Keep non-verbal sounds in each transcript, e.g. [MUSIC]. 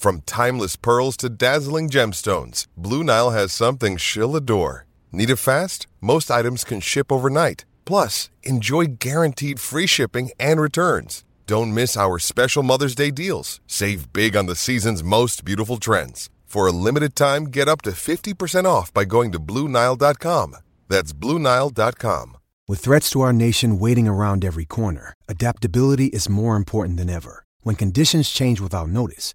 From timeless pearls to dazzling gemstones, Blue Nile has something she'll adore. Need it fast? Most items can ship overnight. Plus, enjoy guaranteed free shipping and returns. Don't miss our special Mother's Day deals. Save big on the season's most beautiful trends. For a limited time, get up to 50% off by going to BlueNile.com. That's BlueNile.com. With threats to our nation waiting around every corner, adaptability is more important than ever. When conditions change without notice,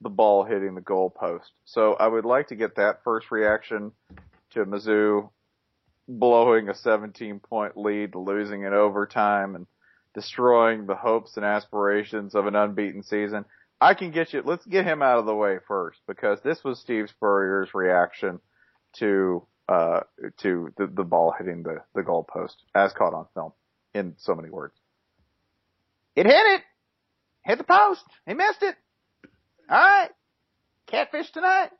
the ball hitting the goalpost. So I would like to get that first reaction to Mizzou blowing a 17 point lead, losing in overtime and destroying the hopes and aspirations of an unbeaten season. I can get you, let's get him out of the way first because this was Steve Spurrier's reaction to, uh, to the, the ball hitting the, the goalpost as caught on film in so many words. It hit it! Hit the post! He missed it! Alright! Catfish tonight!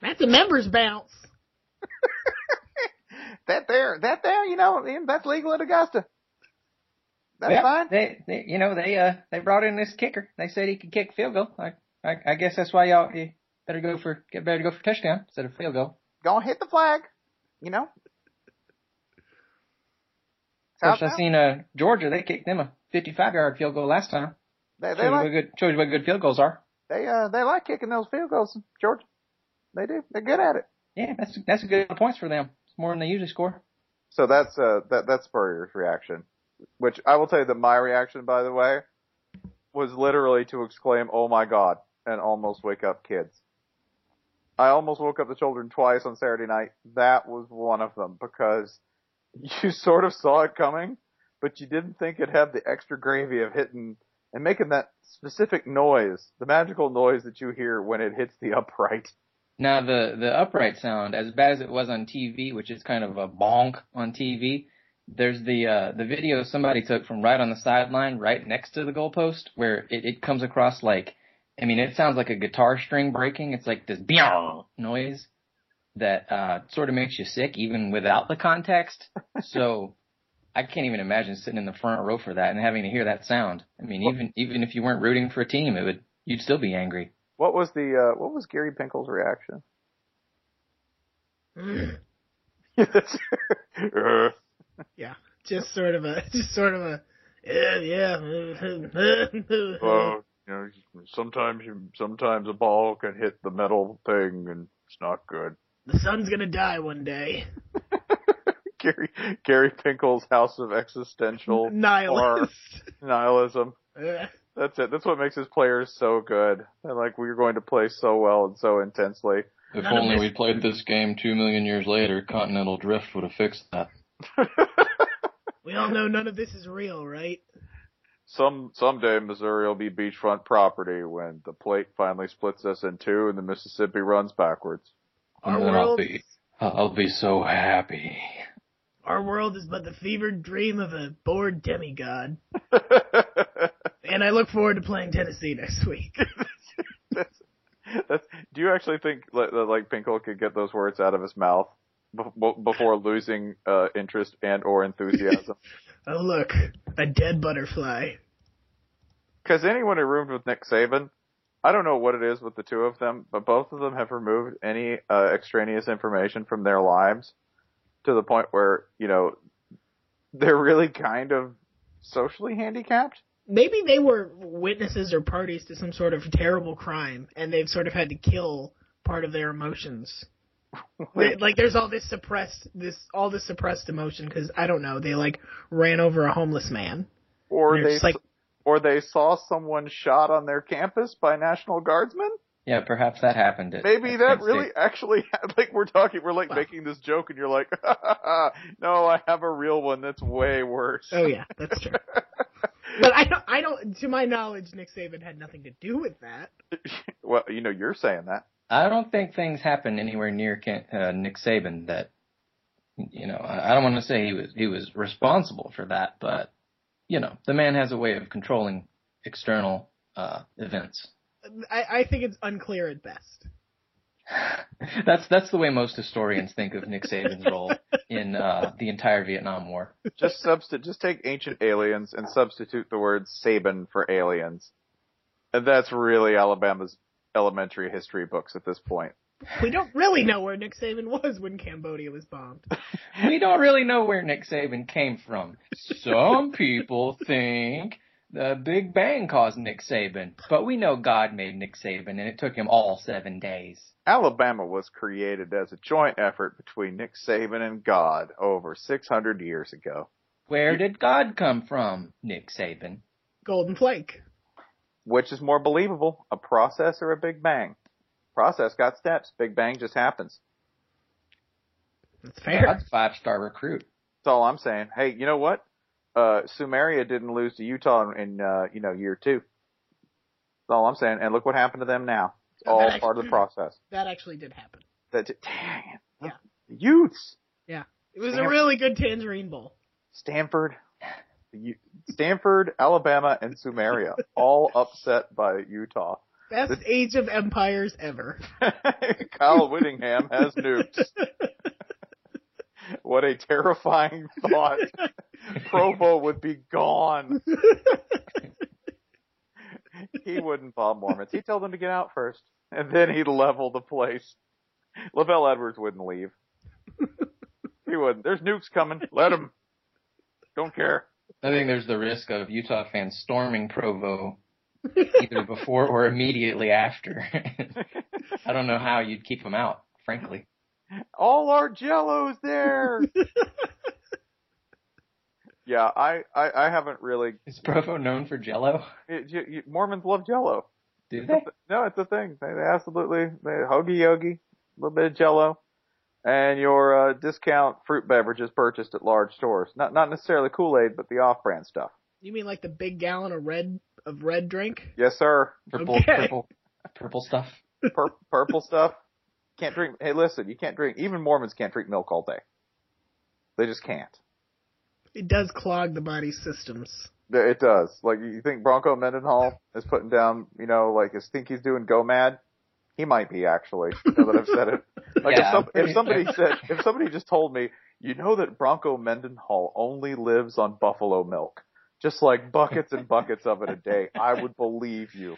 That's a members bounce. [LAUGHS] that there, that there, you know, that's legal at Augusta. That's yeah, fine. They, they, you know, they, uh, they brought in this kicker. They said he could kick field goal. I, I, I guess that's why y'all you better go for, get better to go for touchdown instead of field goal. Go and hit the flag. You know. Of course, I seen uh Georgia. They kicked them a 55 yard field goal last time. They, they shows, like, you what good, shows you what good field goals are. They, uh, they like kicking those field goals, Georgia. They do. They're good at it. Yeah, that's that's a good points for them. It's more than they usually score. So that's uh that that's Spurrier's reaction. Which I will tell you that my reaction, by the way, was literally to exclaim, "Oh my God!" and almost wake up kids. I almost woke up the children twice on Saturday night. That was one of them because [LAUGHS] you sort of saw it coming, but you didn't think it had the extra gravy of hitting and making that specific noise, the magical noise that you hear when it hits the [LAUGHS] upright. Now the the upright sound, as bad as it was on TV, which is kind of a bonk on TV, there's the uh the video somebody took from right on the sideline, right next to the goalpost, where it, it comes across like I mean, it sounds like a guitar string breaking. It's like this bing noise that uh sort of makes you sick even without the context. [LAUGHS] So I can't even imagine sitting in the front row for that and having to hear that sound. I mean, even even if you weren't rooting for a team, it would you'd still be angry. What was the uh what was Gary Pinkel's reaction? [CLEARS THROAT] [LAUGHS] yeah, just sort of a just sort of a yeah yeah. [LAUGHS] well, you know, sometimes you sometimes a ball can hit the metal thing and it's not good. The sun's gonna die one day. [LAUGHS] Gary Gary Pinkel's House of Existential Nihilist. Nihilism. Eh. That's it. That's what makes his players so good. They're like, we're going to play so well and so intensely. If None only we played this game two million years later, continental drift would have fixed that. [LAUGHS] we all know none of this is real, right? Some someday Missouri will be beachfront property when the plate finally splits us in two and the Mississippi runs backwards. Our and then I'll be I'll be so happy. Our world is but the fevered dream of a bored demigod. [LAUGHS] and I look forward to playing Tennessee next week. [LAUGHS] that's, that's, do you actually think like, like Pinkel could get those words out of his mouth be- before losing uh, interest and or enthusiasm? [LAUGHS] oh look, a dead butterfly. Because anyone who roomed with Nick Saban, I don't know what it is with the two of them, but both of them have removed any uh, extraneous information from their lives to the point where you know they're really kind of socially handicapped. Maybe they were witnesses or parties to some sort of terrible crime, and they've sort of had to kill part of their emotions. [LAUGHS] They, like there's all this suppressed this all this suppressed emotion because I don't know they like ran over a homeless man or they like- or they saw someone shot on their campus by National Guardsmen. Yeah, perhaps that happened. At, Maybe at that Penn really State. actually [LAUGHS] like we're talking we're like Wow. making this joke and you're like [LAUGHS] no I have a real one that's way worse. oh yeah that's true [LAUGHS] but I don't I don't to my knowledge Nick Saban had nothing to do with that well, you know you're saying that. I don't think things happen anywhere near Ken, uh, Nick Saban that, you know, I, I don't want to say he was he was responsible for that, but you know, the man has a way of controlling external uh, events. I, I think it's unclear at best [LAUGHS] That's that's the way most historians think of Nick Saban's role in uh, the entire Vietnam War. Just substi- just take ancient aliens and substitute the word Saban for aliens. And that's really Alabama's elementary history books at this point. we don't really know where Nick Saban was when Cambodia was bombed [LAUGHS] We don't really know where Nick Saban came from. Some people think the Big Bang caused Nick Saban, but we know God made Nick Saban, and it took him all seven days. Alabama was created as a joint effort between Nick Saban and God over 600 years ago. Where did God come from, Nick Saban? Golden Flake Which is more believable, a process or a Big Bang? Process got steps. Big Bang just happens. that's fair God's five star recruit. That's all I'm saying. Hey, you know what? Uh, Sumeria didn't lose to Utah in, uh, you know, year two. That's all I'm saying. And look what happened to them now. It's Oh, all that part of the process. [LAUGHS] that actually did happen That, dang it. Yeah. The Youths. yeah it was a really good Tangerine Bowl Stanford, Stanford, Alabama, and Sumeria [LAUGHS] all upset by Utah. best age of empires ever [LAUGHS] Kyle Whittingham has nukes. What a terrifying thought. [LAUGHS] Provo would be gone. [LAUGHS] he wouldn't bomb Mormons. He'd tell them to get out first, and then he'd level the place. LaVell Edwards wouldn't leave. He wouldn't. There's nukes coming. Let him. Don't care. I think there's the risk of Utah fans storming Provo [LAUGHS] either before or immediately after. I don't know how you'd keep them out, frankly. All our jellos there. Yeah, I, I, I haven't really. Is Provo known for Jello? It, you, you, Mormons love jello. Do they? No, it's a thing. They, they absolutely, they hoagie yogi, a little bit of jello, and your uh, discount fruit beverages purchased at large stores. Not not necessarily Kool Aid, but the off-brand stuff. you mean like the big gallon of red of red drink Yes, sir. Purple, Okay. purple, purple stuff. Pur- purple stuff. Can't drink. Hey, listen, you can't drink. Even Mormons can't drink milk all day. They just can't. It does clog the body's systems Yeah, It does. Like you think Bronco Mendenhall is putting down, you know, like is think he's doing go mad? He might be actually. Now that I've said it. [LAUGHS] Like Yeah, if, some, if somebody sure. said, if somebody just told me, you know that Bronco Mendenhall only lives on buffalo milk, just like buckets and buckets of it a day, I would believe you.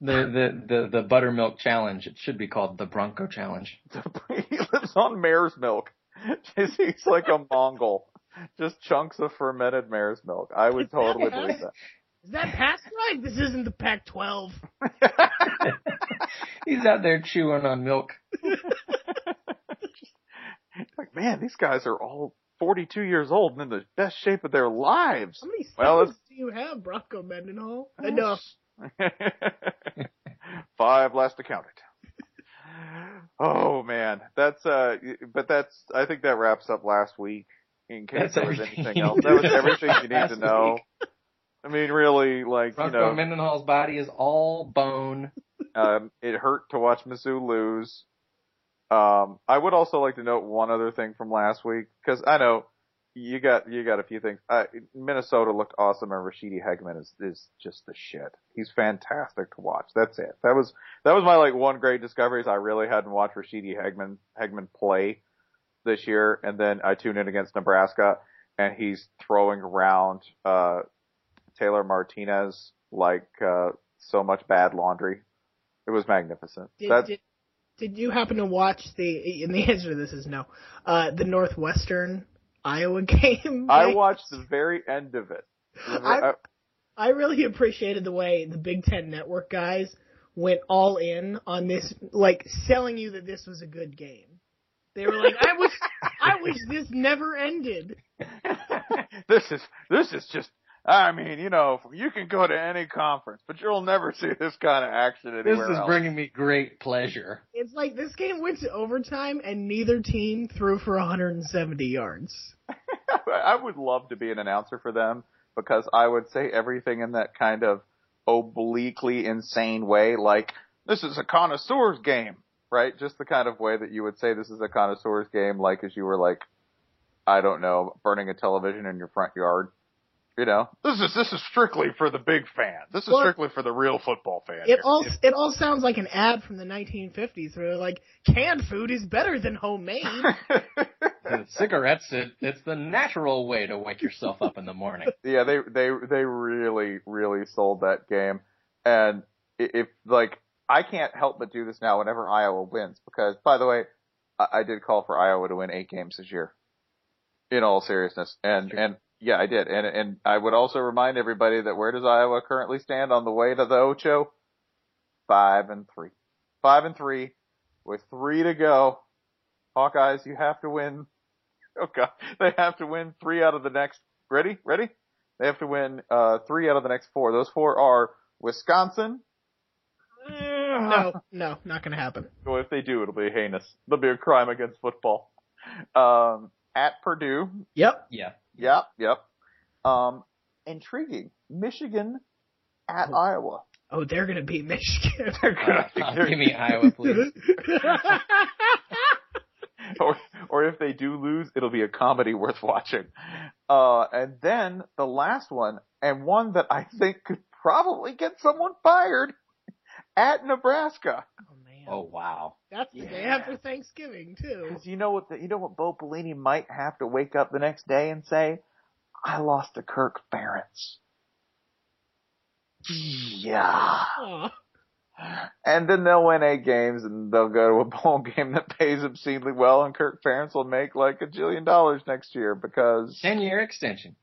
The, the, the, the buttermilk challenge. It should be called the Bronco challenge. [LAUGHS] he lives on mare's milk. Just, [LAUGHS] he's like a Mongol. Just chunks of fermented mare's milk. I would totally believe that. [LAUGHS] is that past right this isn't the Pac-12 [LAUGHS] He's out there chewing on milk. [LAUGHS] like, man, these guys are all 42 years old and in the best shape of their lives. how many Well, do you have Bronco Mendenhall enough Five last to count it. Oh man, that's uh, but that's I think that wraps up last week. In [LAUGHS] case That's there was everything anything else, that was [LAUGHS] everything you need to know. week. I mean, really, like Bronco you know, Mendenhall's body is all bone. um, it hurt to watch Mizzou lose. Um, I would also like to note one other thing from last week because I know you got you got a few things. Uh, Minnesota looked awesome, and Ra'Shede Hageman is is just the shit. He's fantastic to watch. That's it. That was that was my like one great discovery. Is I really hadn't watched Ra'Shede Hageman Hageman play this year, and then I tune in against Nebraska, and he's throwing around uh, Taylor Martinez like uh, so much bad laundry. It was magnificent. Did, did, did you happen to watch the? And the answer to this is no. Uh, the Northwestern Iowa [LAUGHS] game. I watched the very end of it. I- I really appreciated the way the Big Ten Network guys went all in on this, like selling you that this was a good game. They were like, "I wish, I wish this never ended." [LAUGHS] this is this is just. I mean, you know, you can go to any conference, but you'll never see this kind of action anywhere This is else. bringing me great pleasure. It's like this game went to overtime and neither team threw for 170 yards. [LAUGHS] I would love to be an announcer for them because I would say everything in that kind of obliquely insane way, like this is a connoisseur's game, right? Just the kind of way that you would say this is a connoisseur's game, like as you were like, I don't know, burning a television in your front yard. You know, this is this is strictly for the big fan. This is Well- strictly for the real football fan. It here. all it all sounds like an ad from the 1950s where they're like, "Canned food is better than homemade." [LAUGHS] Cigarettes, it, it's the natural way to wake yourself up in the morning. [LAUGHS] yeah, they they they really really sold that game, and if like I can't help but do this now whenever Iowa wins because by the way, I, I did call for Iowa to win eight games this year. In all seriousness, and and yeah, I did, and and I would also remind everybody that where does Iowa currently stand on the way to the Ocho? Five and three, five and three, with three to go. Hawkeyes, you have to win. [LAUGHS] Oh god, they have to win three out of the next. Ready? Ready? They have to win uh, three out of the next four. Those four are Wisconsin. No, [LAUGHS] no, not gonna happen. Well, if they do, it'll be heinous. It'll be a crime against football. Um, at Purdue. Yep. Yeah. Yep. Yep. Um, intriguing. Michigan at Iowa. Oh, they're gonna beat Michigan. [LAUGHS] they're Uh, give me Iowa, please. [LAUGHS] or, or if they do lose, it'll be a comedy worth watching. Uh, and then the last one, and one that I think could probably get someone fired, at Nebraska. Oh man. Oh wow. That's the day after Thanksgiving too. Because you know what, the, you know what Bo Pelini might have to wake up the next day and say, I lost to Kirk Ferentz. Yeah. Aw. And then they'll win eight games and they'll go to a bowl [LAUGHS] game that pays obscenely well and Kirk Ferentz will make like a jillion dollars next year because Ten year extension.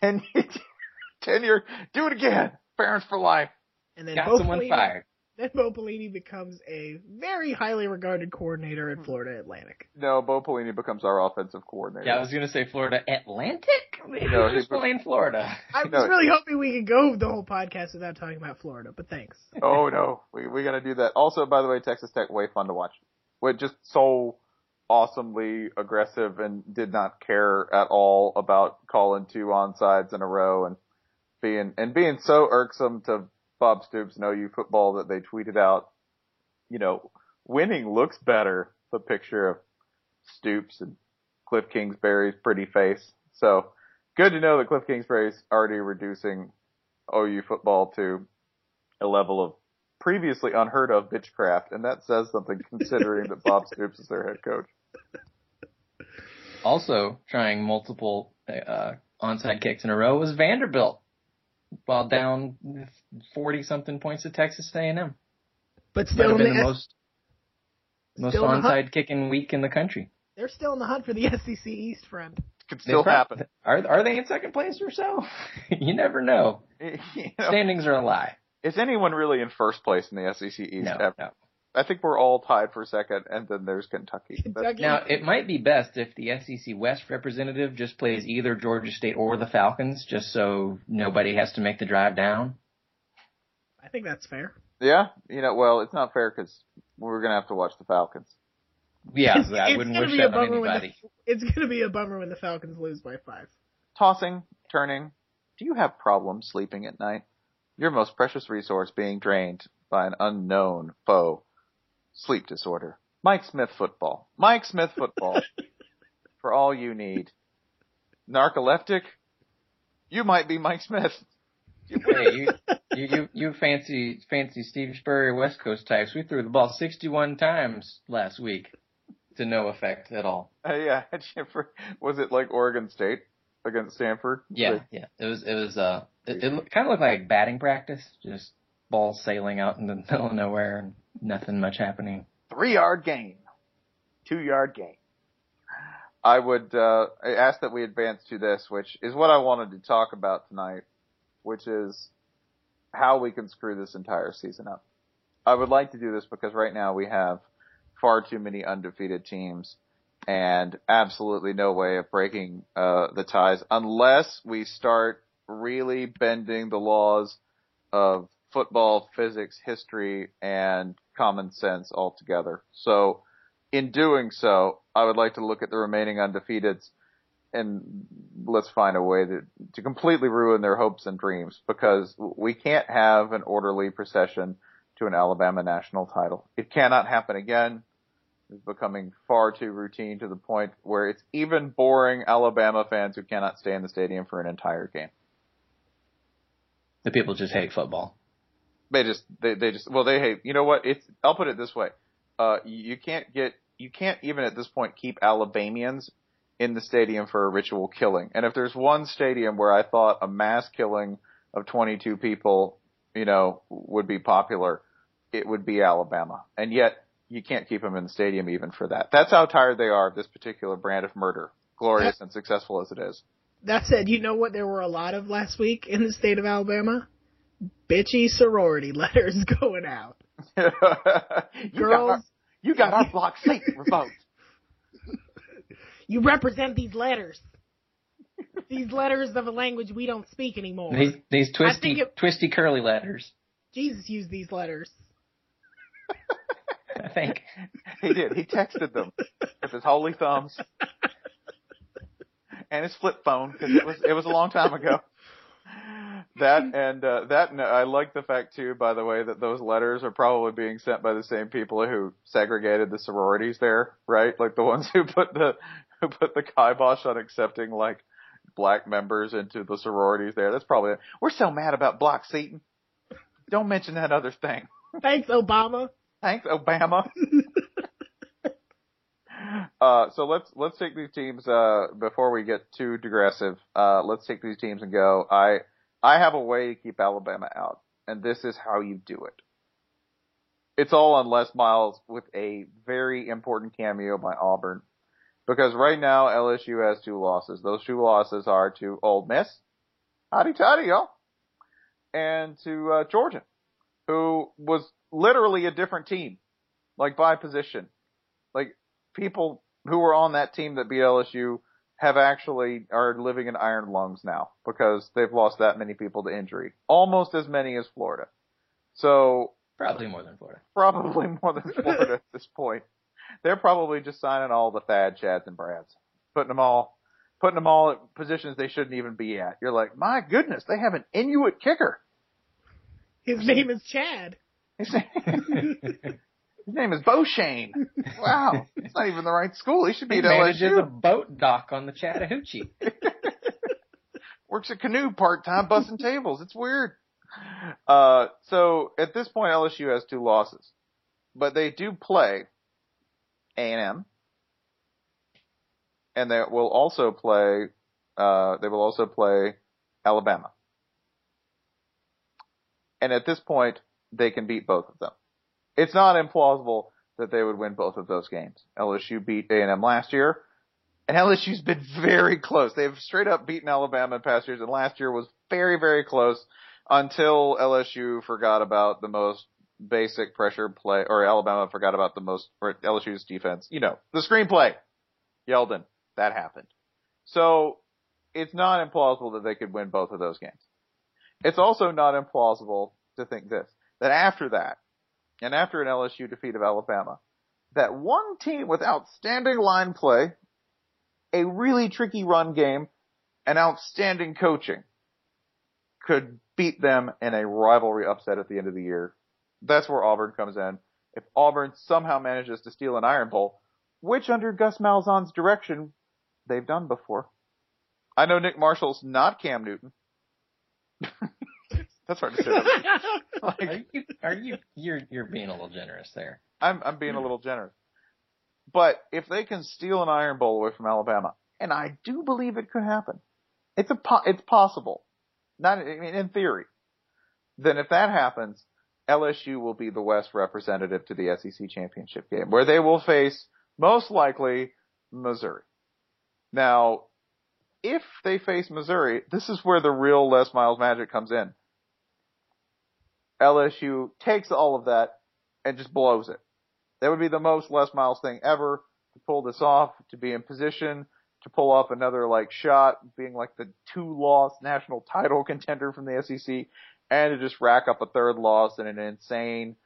ten, [LAUGHS] ten year, do it again. Ferentz for life. And then Got Bo someone Pelini- fired. Then Bo Pelini becomes a very highly regarded coordinator at hmm. Florida Atlantic. No, Bo Pelini becomes our offensive coordinator. Yeah, I was gonna say Florida Atlantic. No, Who's he's- playing Florida? I was No. really hoping we could go the whole podcast without talking about Florida, but thanks. [LAUGHS] oh no, we we gotta do that. Also, by the way, Texas Tech way fun to watch. With just so awesomely aggressive and did not care at all about calling two onsides in a row and being and being so irksome to Bob Stoops and OU football that they tweeted out, you know, winning looks better. The picture of Stoops and Cliff Kingsbury's pretty face. So good to know that Cliff Kingsbury's already reducing OU football to a level of previously unheard of bitchcraft, and that says something [LAUGHS] considering that Bob Stoops is their head coach. Also trying multiple uh, onside kicks in a row was Vanderbilt, while down forty something points to Texas A&M. But Might still, have in been the the S- most most still in onside kicking week in the country. they're still in the hunt for the SEC East, friend. Could still They prob- happen. Are are they in second place or so? [LAUGHS] you never know. [LAUGHS] You know, Standings are a lie. is anyone really in first place in the SEC East? No, ever? no. I think we're all tied for second, and then there's Kentucky. Kentucky. Now it might be best if the SEC West representative just plays either Georgia State or the Falcons, just so nobody has to make the drive down. I think that's fair. yeah, you know, well, it's not fair because we're gonna have to watch the Falcons. Yeah, It's- I it's wouldn't wish that on bummer when the- anybody. It's gonna be a bummer when the Falcons lose by five. Tossing, turning. Do you have problems sleeping at night? Your most precious resource being drained by an unknown foe. Sleep disorder. Mike Smith football. Mike Smith football. [LAUGHS] For all you need. narcoleptic, you might be Mike Smith. hey, you, you, you, you fancy, fancy Steve Spurrier West Coast types. We threw the ball 61 times last week to no effect at all. Uh, yeah, [LAUGHS] was it like Oregon State against Stanford? Yeah, Like, yeah. It was, it was, uh, it, it kind of looked like batting practice, just balls sailing out in the [LAUGHS] middle of nowhere and nothing much happening. three yard gain, two yard gain. I would uh, ask that we advance to this, which is what I wanted to talk about tonight, which is how we can screw this entire season up. I would like to do this because right now we have far too many undefeated teams and absolutely no way of breaking uh, the ties unless we start really bending the laws of football, physics, history, and common sense altogether. So, in doing so, I would like to look at the remaining undefeateds and let's find a way to, to completely ruin their hopes and dreams because we can't have an orderly procession to an Alabama national title. It cannot happen again. It's becoming far too routine to the point where it's even boring Alabama fans who cannot stay in the stadium for an entire game. The people just hate football. They just, they, they just, well, they hate, you know what? It's, I'll put it this way. Uh, you can't get, you can't even at this point keep Alabamians in the stadium for a ritual killing. And if there's one stadium where I thought a mass killing of 22 people, you know, would be popular, it would be Alabama. And yet, you can't keep them in the stadium even for that. That's how tired they are of this particular brand of murder, glorious and successful as it is. That said, you know what there were a lot of last week in the state of Alabama? Bitchy sorority [LAUGHS] letters going out. [LAUGHS] you got Girls, our, you got our block seat revoked. you represent these letters. these letters of a language we don't speak anymore. These, these I twisty, it- twisty curly letters. Jesus used these letters. I think. He did. He texted them with his holy thumbs and his flip phone because it was it was a long time ago. That and uh, that I like the fact too, by the way, that those letters are probably being sent by the same people who segregated the sororities there, right? Like the ones [LAUGHS] who put the who put the kibosh on accepting like black members into the sororities there. That's probably it. we're so mad about block seating. Don't mention that other thing. [LAUGHS] Thanks, Obama. Thanks, Obama. [LAUGHS] uh, so let's let's take these teams uh, before we get too digressive. Uh, let's take these teams and go. I I have a way to keep Alabama out, and this is how you do it. It's all on Les Miles with a very important cameo by Auburn, because right now LSU has two losses. Those two losses are to Ole Miss, hotty toddy y'all, and to uh, Georgia, who was literally a different team, like by position. Like people who were on that team that beat LSU have actually are living in iron lungs now because they've lost that many people to injury. Almost as many as Florida. So Probably more than Florida. probably [LAUGHS] more than [LAUGHS] Florida at this point. They're probably just signing all the Thad, Chads, and Brads, putting them all, putting them all at positions they shouldn't even be at. You're like, my goodness, they have an Inuit kicker. His name is Chad. [LAUGHS] His name, is Bo Shane. Wow, [LAUGHS] it's not even the right school. He should be He at manages LSU. a boat dock on the Chattahoochee. [LAUGHS] works at canoe part time bussing tables. It's weird. Uh, so at this point, LSU has two losses, but they do play A and M, and they will also play. Uh, they will also play Alabama, and at this point, they can beat both of them. It's not implausible that they would win both of those games. LSU beat A and M last year. And LSU's been very close. They've straight up beaten Alabama in past years, and last year was very, very close until LSU forgot about the most basic pressure play, or Alabama forgot about the most, or LSU's defense. You know, the screenplay. Yeldon. That happened. So, it's not implausible that they could win both of those games. It's also not implausible to think this, that after that, and after an LSU defeat of Alabama, that one team with outstanding line play a really tricky run game and outstanding coaching could beat them in a rivalry upset at the end of the year. That's where Auburn comes in. If Auburn somehow manages to steal an Iron Bowl, which under Gus Malzahn's direction they've done before, I know Nick Marshall's not Cam Newton. [LAUGHS] That's hard to say. are you? Are you? You're you're being a little generous there. I'm I'm being a little generous. But if they can steal an Iron Bowl away from Alabama, and I do believe it could happen, it's a po- it's possible, not I mean, in theory. Then if that happens, LSU will be the West representative to the SEC championship game, where they will face most likely Missouri. Now, if they face Missouri, this is where the real Les Miles magic comes in. LSU takes all of that and just blows it. That would be the most Les Miles thing ever to pull this off, to be in position to pull off another like shot, being like the two loss national title [LAUGHS] contender from the SEC, and to just rack up a third loss in an insane,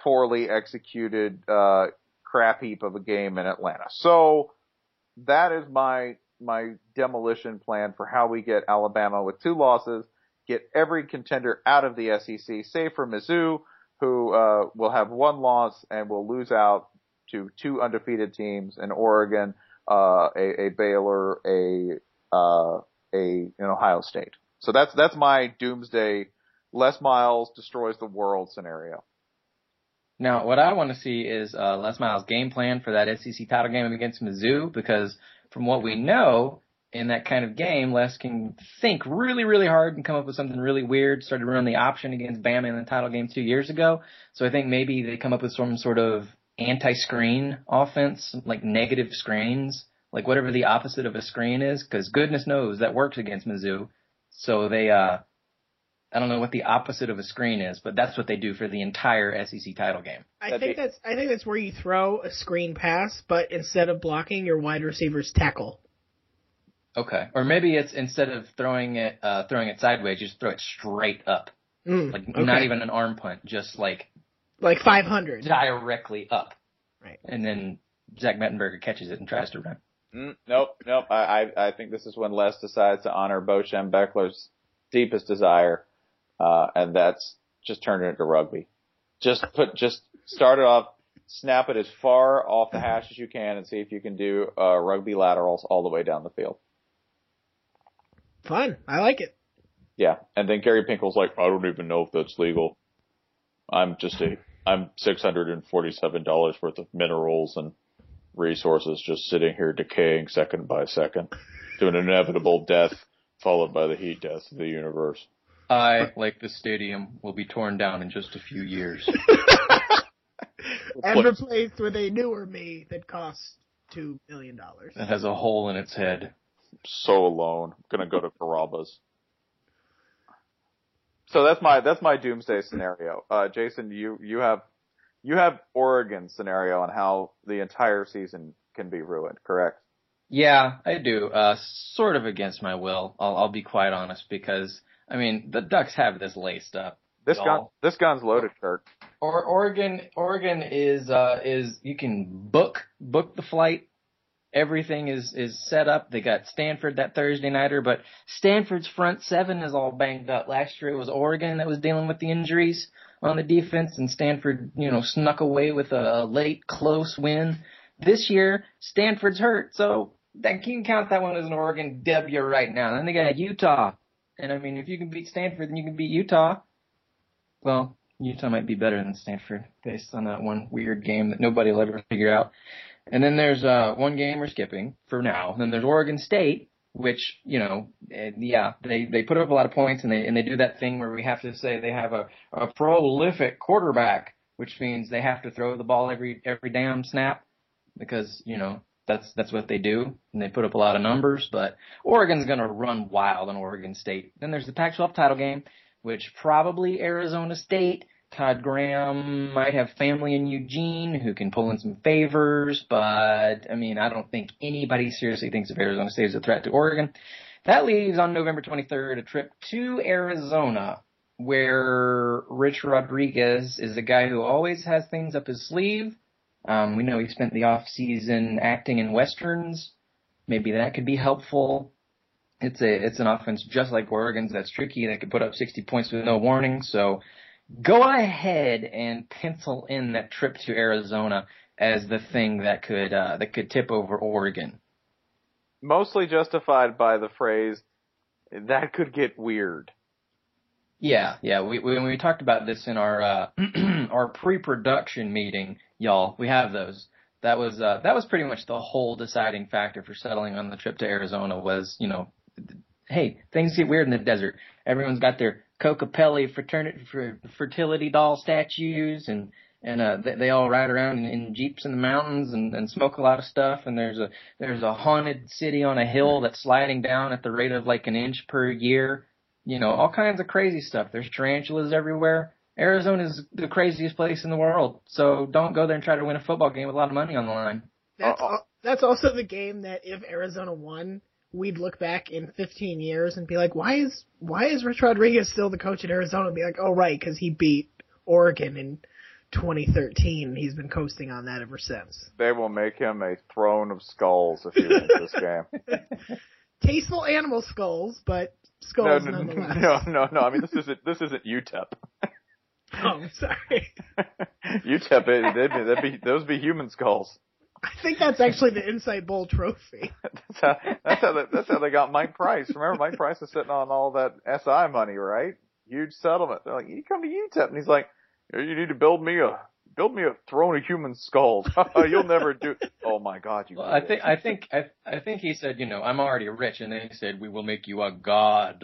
poorly executed uh, crap heap of a game in Atlanta. So that is my my demolition plan for how we get Alabama with two losses, get every contender out of the SEC, save for Mizzou, who uh, will have one loss and will lose out to two undefeated teams in Oregon, uh, a, a, Baylor, a uh, a an Ohio State. So that's that's my doomsday. Les Miles destroys the world scenario. Now, what I want to see is uh, Les Miles' game plan for that SEC title game against Mizzou, because from what we know, in that kind of game, Les can think really, really hard and come up with something really weird. Started running the option against Bama in the title game two years ago. So I think maybe they come up with some sort of anti-screen offense, like negative screens, like whatever the opposite of a screen is, because goodness knows that works against Mizzou. So they, uh, I don't know what the opposite of a screen is, but that's what they do for the entire SEC title game. I think that's I think that's where you throw a screen pass, but instead of blocking, your wide receivers tackle. Okay. Or maybe it's instead of throwing it uh throwing it sideways, just throw it straight up. Mm, like okay. not even an arm punt, just like like 500 directly up. Right. And then Zach Mettenberger catches it and tries to run. Mm, nope, nope. I, I I think this is when Les decides to honor Bo Schembechler's deepest desire, uh, and that's just turn it into rugby. Just put just start it off, snap it as far off the hash as you can, and see if you can do uh, rugby laterals all the way down the field. Fun. I like it. Yeah, and then Gary Pinkel's like, I don't even know if that's legal. I'm just a, I'm six hundred and forty-seven dollars worth of minerals and resources just sitting here decaying second by second, to an inevitable death followed by the heat death of the universe. I, like the stadium, will be torn down in just a few years. [LAUGHS] [LAUGHS] and replaced with a newer me that costs two million dollars. That has a hole in its head. So alone. I'm gonna go to [LAUGHS] Carrabba's. So that's my that's my doomsday scenario. Uh, Jason, you you have you have Oregon scenario on how the entire season can be ruined, correct? Yeah, I do. Uh, sort of against my will. I'll, I'll be quite honest because I mean the Ducks have this laced up. This gun this gun's loaded, Kurt. Or Oregon Oregon is uh is you can book book the flight. Everything is is set up. They got Stanford that Thursday nighter, but Stanford's front seven is all banged up. Last year it was Oregon that was dealing with the injuries on the defense, and Stanford, you know, snuck away with a, late close win. This year Stanford's hurt, so that can count that one as an Oregon W right now. Then they got Utah, and I mean, if you can beat Stanford, then you can beat Utah. Well, Utah might be better than Stanford based on that one weird game that nobody will ever figure out. And then there's uh, one game we're skipping for now. And then there's Oregon State, which you know, uh, yeah, they they put up a lot of points, and they and they do that thing where we have to say they have a a prolific quarterback, which means they have to throw the ball every every damn snap because you know that's that's what they do, and they put up a lot of numbers. But Oregon's gonna run wild on Oregon State. Then there's the Pac-12 title game, which probably Arizona State. Todd Graham might have family in Eugene who can pull in some favors, but I mean, I don't think anybody seriously thinks of Arizona State as a threat to Oregon. That leaves on November 23rd a trip to Arizona where Rich Rodriguez is a guy who always has things up his sleeve. Um, we know he spent the off season acting in westerns. Maybe that could be helpful. It's a it's an offense just like Oregon's that's tricky that could put up 60 points with no warning. So go ahead and pencil in that trip to Arizona as the thing that could uh, that could tip over Oregon. mostly justified by the phrase that could get weird. Yeah, yeah. We, we when we talked about this in our uh, [CLEARS THROAT] our pre-production meeting, y'all. We have those. That was uh, that was pretty much the whole deciding factor for settling on the trip to Arizona. Was you know, hey, things get weird in the desert. Everyone's got their Kokopelli fraternity fertility doll statues and and uh they, they all ride around in, in jeeps in the mountains and, and smoke a lot of stuff. And there's a there's a haunted city on a hill that's sliding down at the rate of like an inch per year. You know all kinds of crazy stuff. There's tarantulas everywhere. Arizona is the craziest place in the world. So don't go there and try to win a football game with a lot of money on the line. That's al- that's also the game that if Arizona won, we'd look back in 15 years and be like, why is why is Rich Rodriguez still the coach at Arizona? And be like, oh right, because he beat Oregon in 2013. He's been coasting on that ever since. They will make him a throne of skulls if he wins this game. [LAUGHS] Tasteful animal skulls, but skulls no, no, nonetheless. no, no, no. I mean, this isn't this isn't UTEP. Oh, sorry. [LAUGHS] UTEP, it, they'd be, that'd be those be human skulls. I think that's actually the Insight Bowl trophy. [LAUGHS] That's how that's how they, that's how they got Mike Price. Remember, Mike Price was sitting on all that SI money, right? Huge settlement. They're like, you come to UTEP, and he's like, you need to build me a build me a throne of human skulls. [LAUGHS] You'll never do. Oh my God, you. well i think i think i i think he said you know i'm already rich and then he said we will make you a god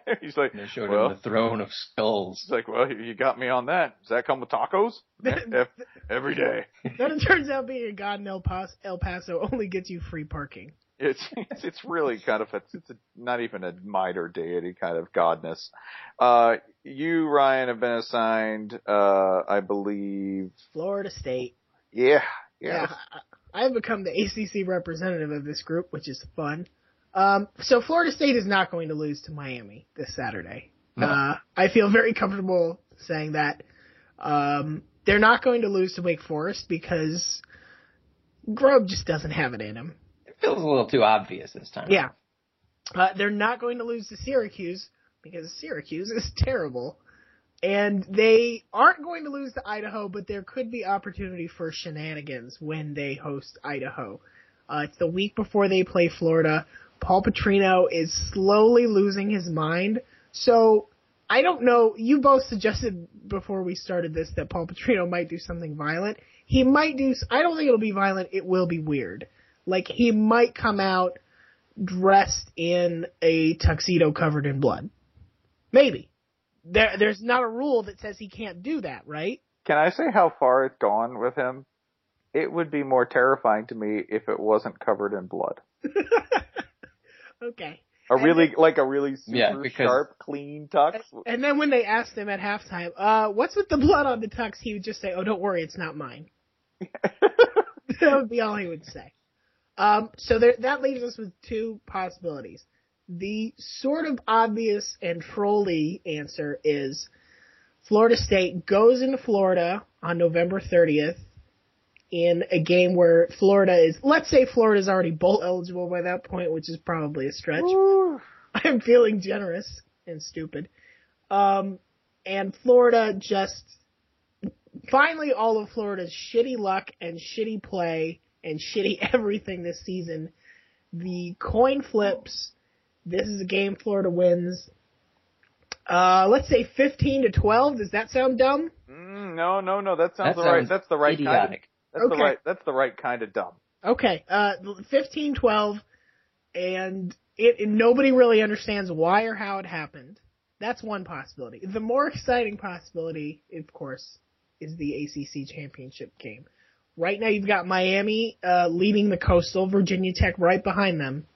[LAUGHS] He's like, they showed well, him the throne of skulls It's like, well, you you got me on that. Does that come with tacos? [LAUGHS] Every day. then it turns out being a god in El Paso, El Paso only gets you free parking. It's it's, it's really kind of a, it's a, not even a minor deity kind of godness. Uh, you Ryan have been assigned, uh, I believe, Florida State. yeah, Yeah, yeah. I- I have become the ACC representative of this group, which is fun. Um, so Florida State is not going to lose to Miami this Saturday. No. Uh, I feel very comfortable saying that. Um, they're not going to lose to Wake Forest because Grubb just doesn't have it in him. it feels a little too obvious this time Yeah. Uh, they're not going to lose to Syracuse because Syracuse is [LAUGHS] terrible. And they aren't going to lose to Idaho, but there could be opportunity for shenanigans when they host Idaho. Uh, it's the week before they play Florida. Paul Petrino is slowly losing his mind. So I don't know. You both suggested before we started this that Paul Petrino might do something violent. He might do. I don't think it'll be violent. It will be weird. Like he might come out dressed in a tuxedo covered in blood. Maybe. There, there's not a rule that says he can't do that, right? Can I say how far it's gone with him? It would be more terrifying to me if it wasn't covered in blood. [LAUGHS] Okay. A And really, like a really super Yeah, because- sharp, clean tux. And then when they asked him at halftime, uh, what's with the blood on the tux, he would just say, oh, don't worry, it's not mine. [LAUGHS] that would be all he would say. Um, so there, that leaves us with two possibilities. The sort of obvious and trolly answer is Florida State goes into Florida on November 30th in a game where Florida is, let's say Florida is already bowl eligible by that point, which is probably a stretch. [LAUGHS] I'm feeling generous and stupid. Um, and Florida just finally all of Florida's shitty luck and shitty play and shitty [LAUGHS] everything this season. The coin flips. This is a game Florida wins. Uh, let's say 15 to 12. Does that sound dumb? Mm, no, no, no. That sounds That the right. That's the right kind. Of, idiotic. That's Okay. the right. That's the right kind of dumb. Okay, uh, 15, 12, and it, and nobody really understands why or how it happened. That's one possibility. The more exciting possibility, of course, is the ACC championship game. Right now, you've got Miami uh, leading the Coastal, Virginia Tech right behind them.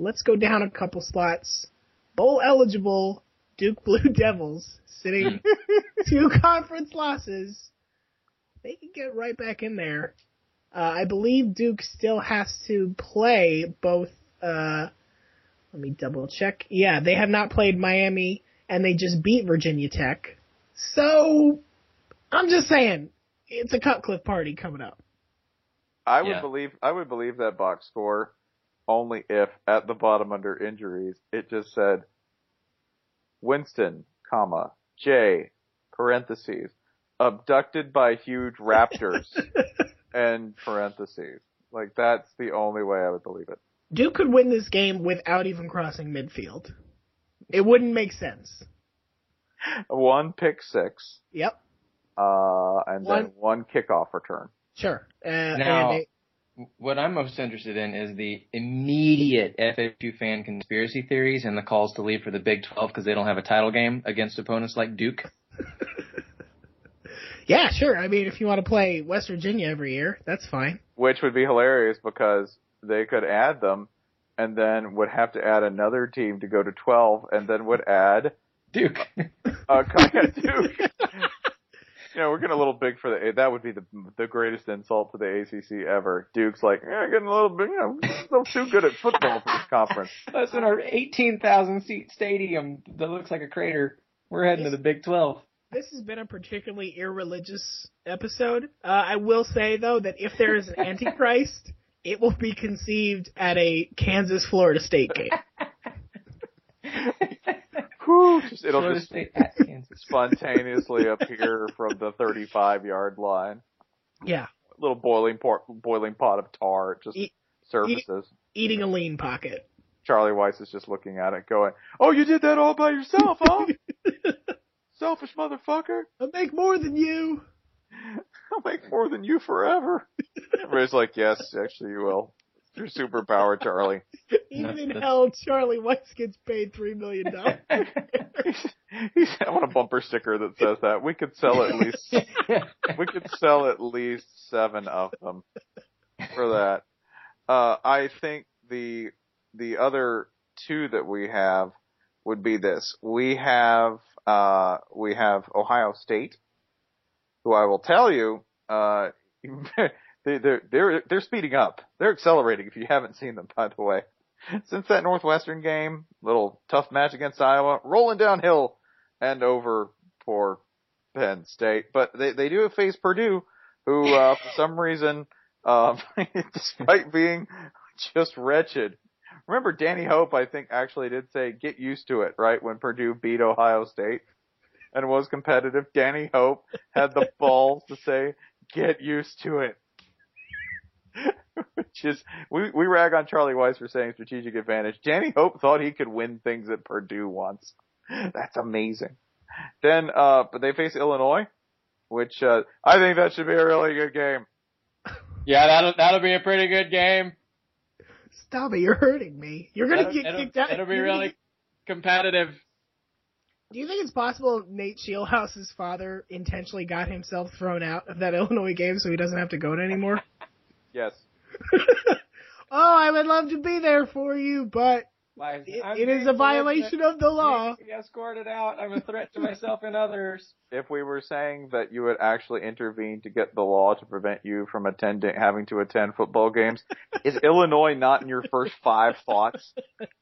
Let's go down a couple spots. Bowl eligible Duke Blue [LAUGHS] Devils sitting [LAUGHS] two conference losses. They can get right back in there. Uh, I believe Duke still has to play both. Uh, let me double check. Yeah, they have not played Miami, and they just beat Virginia Tech. So, I'm just saying, it's a Cutcliffe party coming up. I would Yeah. believe. I would believe that box score only if at the bottom under injuries it just said Winston, comma J parentheses abducted by huge raptors [LAUGHS] and parentheses. Like that's the only way I would believe it. Duke could win this game without even crossing midfield. It wouldn't make sense. One pick six, Yep. uh, and One- then one kickoff return. Sure. Uh, Now- and they- What I'm most interested in is the immediate FSU fan conspiracy theories and the calls to leave for the Big 12 because they don't have a title game against opponents like Duke. [LAUGHS] yeah, sure. I mean, if you want to play West Virginia every year, that's fine. Which would be hilarious because they could add them and then would have to add another team to go to 12 and then would add Duke. [LAUGHS] uh, Kanye Duke. you know, we're getting a little big for the, that would be the, the greatest insult to the ACC ever. Duke's like, yeah, getting a little big. you know, a little too good at football for this conference. [LAUGHS] That's in our 18,000 seat stadium that looks like a crater. We're heading to the Big 12. This has been a particularly irreligious episode. Uh, I will say though that if there is an Antichrist, it will be conceived at a Kansas Florida State game. [LAUGHS] Whew, just, it'll Florida just State at Kansas. spontaneously appear from the 35 yard line. Yeah, Little boiling pot, boiling pot of tar just Eat- surfaces. eating a lean pocket. Charlie Weis is just looking at it going, oh, you did that all by yourself, huh? [LAUGHS] Selfish motherfucker. I make more than you. [LAUGHS] I'll make more than you forever. [LAUGHS] Everybody's like, yes, actually you will. Your superpower, Charlie. [LAUGHS] Even in hell, Charlie Weis gets paid three million dollars. He's, I want a bumper sticker that says that. We could sell at least, we could sell at least seven of them for that. Uh, I think the, the other two that we have would be this. We have, uh, we have Ohio State, who I will tell you, uh, [LAUGHS] they, they're, they're, they're speeding up. They're accelerating if you haven't seen them, by the way. [LAUGHS] Since that Northwestern game, little tough match against Iowa, rolling downhill and over for Penn State. But they, they do face Purdue, who, uh, for [LAUGHS] some reason, um, despite being just wretched, remember Danny Hope, I think actually did say, get used to it, right? When Purdue beat Ohio State and was competitive. Danny Hope had the [LAUGHS] balls to say, get used to it. [LAUGHS] Which is, we, we rag on Charlie Weis for saying strategic advantage. Danny Hope thought he could win things at Purdue once. That's amazing. Then, uh, but they face Illinois, which, uh, I think that should be a really good game. Yeah, that'll, that'll be a pretty good game. Stop it! You're hurting me. You're gonna It'll, get it'll, kicked out. it'll be really get- competitive. Do you think it's possible Nate Scheelhaase's father intentionally got himself thrown out of that [LAUGHS] Illinois game so he doesn't have to go to anymore? Yes. [LAUGHS] oh, I would love to be there for you, but Why, it, it is a violation of the law. being escorted out. I'm a threat to myself and others. [LAUGHS] If we were saying that you would actually intervene to get the law to prevent you from attending, having to attend football games, [LAUGHS] is Illinois not in your first five thoughts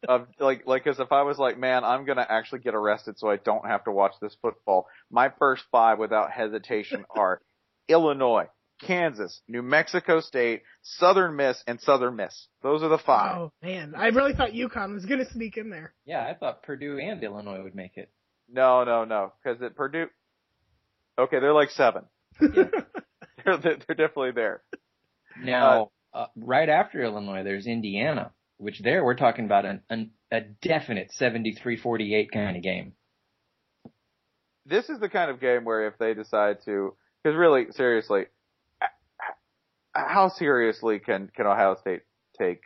of like, like, cause if I was like, man, I'm gonna actually get arrested so I don't have to watch this football, my first five without hesitation are Illinois, Kansas, New Mexico State, Southern Miss, and Southern Miss. Those are the five. Oh man, I really thought UConn was gonna sneak in there. Yeah, I thought Purdue and Illinois would make it. No, no, no, cause at Purdue, okay, they're like seven. [LAUGHS] they're, they're definitely there. Now, uh, right after Illinois, there's Indiana, which there we're talking about an, an a definite 73-48 kind of game. this is the kind of game where if they decide to, because really, seriously, h- h- how seriously can can Ohio State take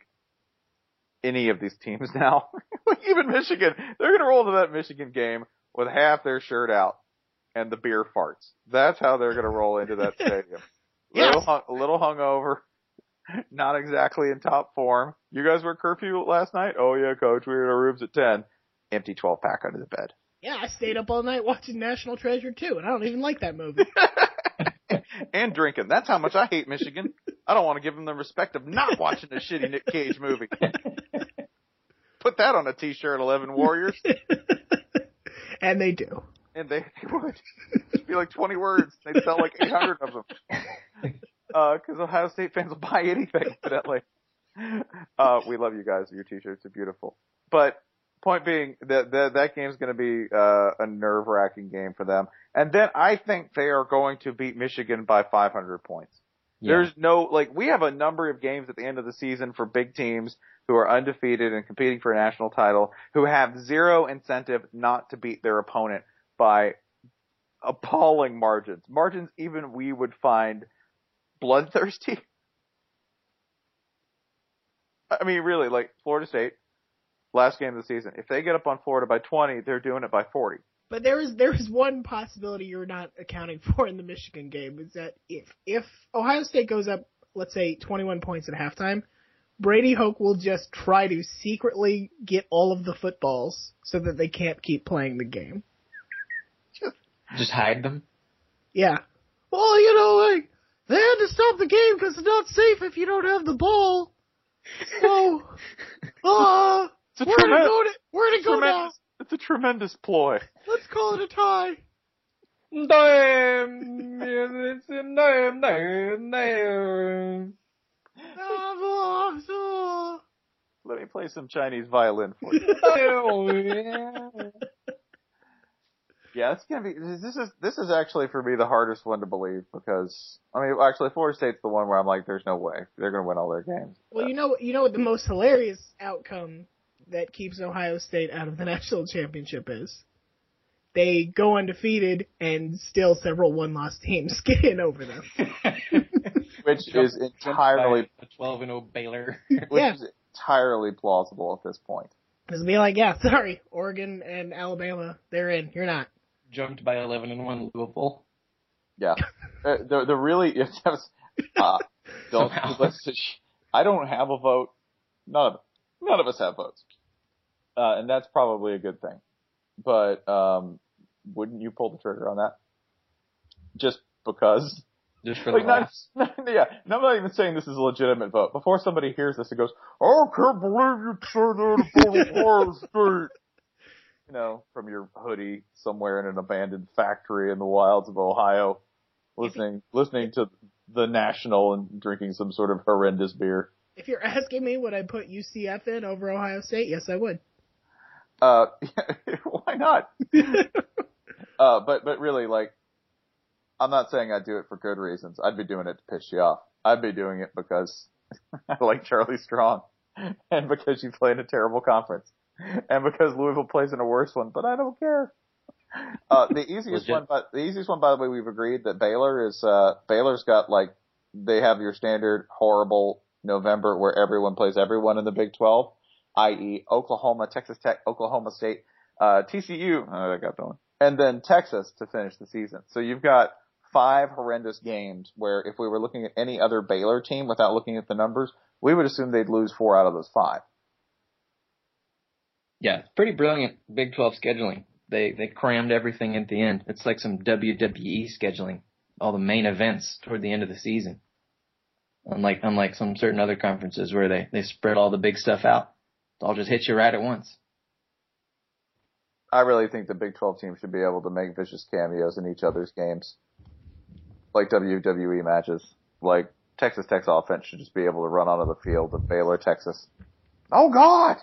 any of these teams [LAUGHS] now? like even Michigan, they're going to roll into that Michigan game with half their shirt out and the beer farts. That's how they're going to roll into that stadium. [LAUGHS] Yes. Little hung, a little hungover, [LAUGHS] not exactly in top form. You guys were curfew last night? Oh yeah, coach, we were in our rooms at ten. Empty twelve pack under the bed. Yeah, I stayed up all night watching National Treasure too, and I don't even like that movie. and drinking. That's how much I hate Michigan. I don't want to give them the respect of not [LAUGHS] watching a shitty Nick Cage movie. [LAUGHS] Put that on a t-shirt, Eleven Warriors, [LAUGHS] and they do. and they, they would. It'd be like 20 words. They'd sell like 800 of them. Uh, cause Ohio State fans will buy anything, evidently. Uh, we love you guys. Your t-shirts are beautiful. But point being that that, that game's going to be uh, a nerve-wracking game for them. And then I think they are going to beat Michigan by 500 points. There's no like we have a number of games at the end of the season for big teams who are undefeated and competing for a national title who have zero incentive not to beat their opponent by appalling margins. Margins even we would find bloodthirsty. I mean really like Florida State last game of the season. If they get up on Florida by 20, they're doing it by 40. But there is there is one possibility you're not accounting [LAUGHS] for in the Michigan game is that if if Ohio State goes up, let's say 21 points at halftime, Brady Hoke will just try to secretly get all of the footballs so that they can't keep playing the game. [LAUGHS] Just hide them. Yeah. Well, you know, like they had to stop the game because it's not safe if you don't have the ball. So, [LAUGHS] uh, It's it go? To, where'd it go now? Tremendous, it's a tremendous ploy. Let's call it a tie. Damn, it's a damn, damn, damn. Let me play some Chinese violin for you. [LAUGHS] Yeah, it's gonna be. This is this is actually for me the hardest one to believe because I mean, actually, Florida State's the one where I'm like, there's no way they're gonna win all their games. Well, you know, what you know what the most hilarious outcome that keeps Ohio State out of the [LAUGHS] national championship is? They go undefeated and still several one-loss teams [LAUGHS] get in over them. [LAUGHS] Which is entirely, a 12 and 0 Baylor. which Yeah. is entirely plausible at this point. Just be like, yeah, sorry, Oregon and Alabama, they're in. You're not. Jumped by 11 and 1 Louisville. Yeah, uh, the the really it's just, uh, don't let's just, I don't have a vote. None of none of us have votes, uh, and that's probably a good thing. But um, wouldn't you pull the trigger on that? Just because? Just for Like the not, [LAUGHS] yeah, and I'm not even saying this is a legitimate vote. Before somebody hears this and goes, "Oh, I can't believe you say that about Ohio State," you know, from your hoodie somewhere in an abandoned factory in the wilds of Ohio, listening listening to the national and drinking some sort of horrendous beer. If you're asking me, would I put UCF in over Ohio State? Yes, I would. Uh, [LAUGHS] why not? [LAUGHS] uh, but but really, like, I'm not saying I'd do it for good reasons. I'd be doing it to piss you off. I'd be doing it because I [LAUGHS] like Charlie Strong, and because you play in a terrible conference, and because Louisville plays in a worse one. But I don't care. Uh, the easiest one, but the easiest one, by the way, we've agreed that Baylor is uh, Baylor's got like they have your standard horrible November where everyone plays everyone in the Big 12, i.e. Oklahoma, Texas Tech, Oklahoma State, uh, TCU, oh, I got that one, and then Texas to finish the season. So you've got five horrendous games where if we were looking at any other Baylor team without looking at the numbers, we would assume they'd lose four out of those five. Yeah, pretty brilliant Big 12 scheduling. They they crammed everything at the end. It's like some WWE scheduling. All the main events toward the end of the season. Unlike unlike some certain other conferences where they they spread all the big stuff out. It all just hit you right at once. I really think the Big 12 teams should be able to make vicious cameos in each other's games. Like WWE matches. Like Texas Tech's offense should just be able to run onto the field of Baylor, Texas. Oh God!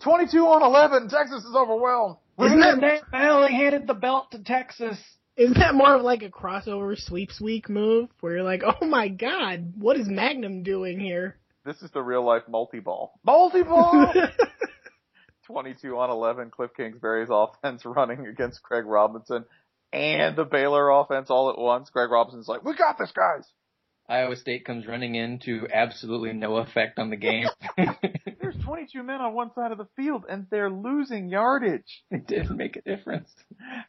22 on 11, Texas is overwhelmed. Isn't that, Valley handed the belt to Texas. isn't that more of like a crossover sweeps week move where you're like, oh my god, what is Magnum doing here? This is the real life multi-ball. Multi-ball! [LAUGHS] 22 on 11, Cliff Kingsbury's [LAUGHS] offense running against Craig Robinson and the Baylor offense all at once. Craig Robinson's like, we got this guys! Iowa State comes running in to absolutely no effect on the game. [LAUGHS] There's 22 men on one side of the field and they're losing yardage. it didn't make a difference.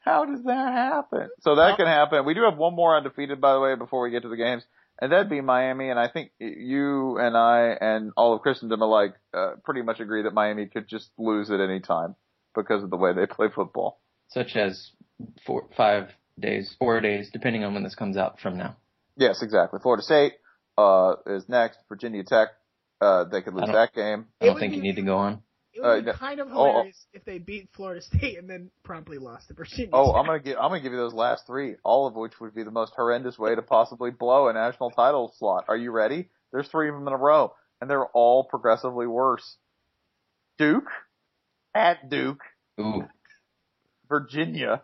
How does that happen? So that can happen. We do have one more undefeated, by the way, before we get to the games, and that'd be Miami. And I think you and I and all of Christendom alike uh, pretty much agree that Miami could just lose at any time because of the way they [LAUGHS] play football. Such as four, five days, four days, depending on when this comes out from now. Yes, exactly. Florida State uh, is next. Virginia Tech, uh, they could lose that game. I don't think you need to go on. It would be Uh, kind of oh, oh. hilarious if they beat Florida [LAUGHS] State and then promptly lost to Virginia. Oh, Tech. I'm gonna give I'm gonna give you those last three, all of which would be the most horrendous way to possibly blow a national title slot. Are you ready? There's three of them in a row, and they're all progressively worse. Duke, at Duke, Ooh. Virginia,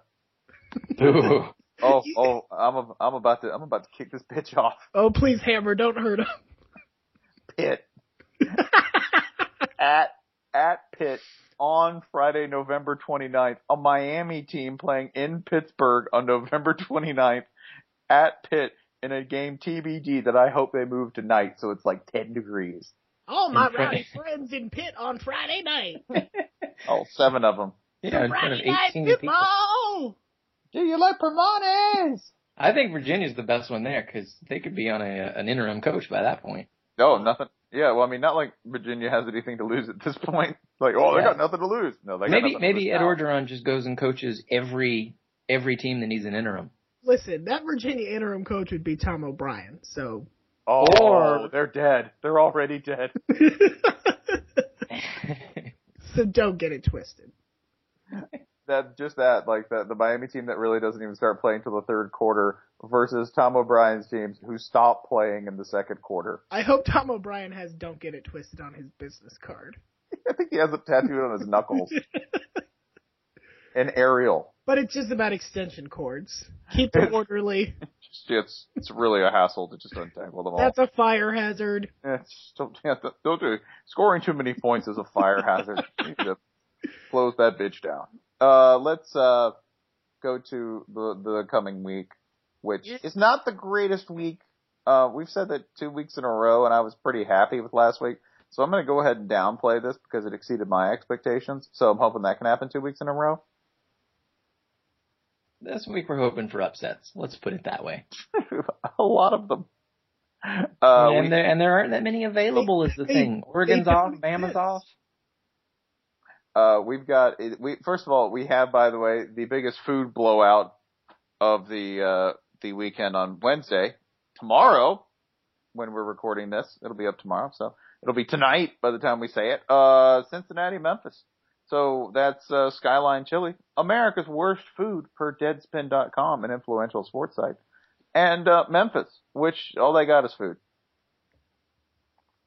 Ooh. [LAUGHS] Oh, oh, I'm a, I'm about to I'm about to kick this bitch off. Oh, please, Hammer, don't hurt him. Pitt [LAUGHS] at at Pitt on Friday, November 29th. A Miami team playing in Pittsburgh on [LAUGHS] November 29th at Pitt in a game TBD that I hope they move tonight so it's like 10 degrees. All my rowdy friends in Pitt on Friday night. [LAUGHS] Oh, seven of them. Yeah, in front of Friday night 18 people. Do you like Permanes? I think Virginia's the best one there because they could be on a an interim coach by that point. No, nothing. Yeah, well, I mean, not like Virginia has anything to lose at this [LAUGHS] point. Like, oh, they Yeah. got nothing to lose. No, they got maybe nothing maybe Ed now. Orgeron just goes and coaches every every team that needs an interim. Listen, that Virginia interim coach would be Tom O'Brien. So Oh, Or- they're dead. They're already dead. [LAUGHS] [LAUGHS] so don't get it twisted. that just that like the the Miami team that really doesn't even start playing till the third quarter versus Tom O'Brien's teams who stop playing in the second quarter. I hope Tom O'Brien has "Don't get it twisted" on his business card. [LAUGHS] I think he has it tattooed on his knuckles. [LAUGHS] and aerial. But it's just about extension cords. Keep them orderly. [LAUGHS] It's it's really a hassle to just untangle them all. That's a fire hazard. Yeah, don't, yeah, don't do it. Scoring too many points is a fire hazard. You need to close that bitch down. Uh, let's uh go to the the coming week, which is not the greatest week. Uh, we've said that two weeks in a row, and I was pretty happy with last week. So I'm going to go ahead and downplay this because it exceeded my expectations. So I'm hoping that can happen two weeks in a row. This week we're hoping for upsets. Let's put it that way. [LAUGHS] a lot of them. Uh, and we- there and there aren't that many available is the Hey, thing. Oregon's off, don't Bama's off. Uh, we've got we first of all we have by the way the biggest food blowout of the uh, the weekend on Wednesday. Tomorrow, when we're recording this, it'll be up tomorrow, so it'll be tonight by the time we say it. Uh, Cincinnati, Memphis. So that's uh, Skyline Chili, America's worst food per Deadspin.com, an influential sports site, and uh, Memphis, which all they got is food.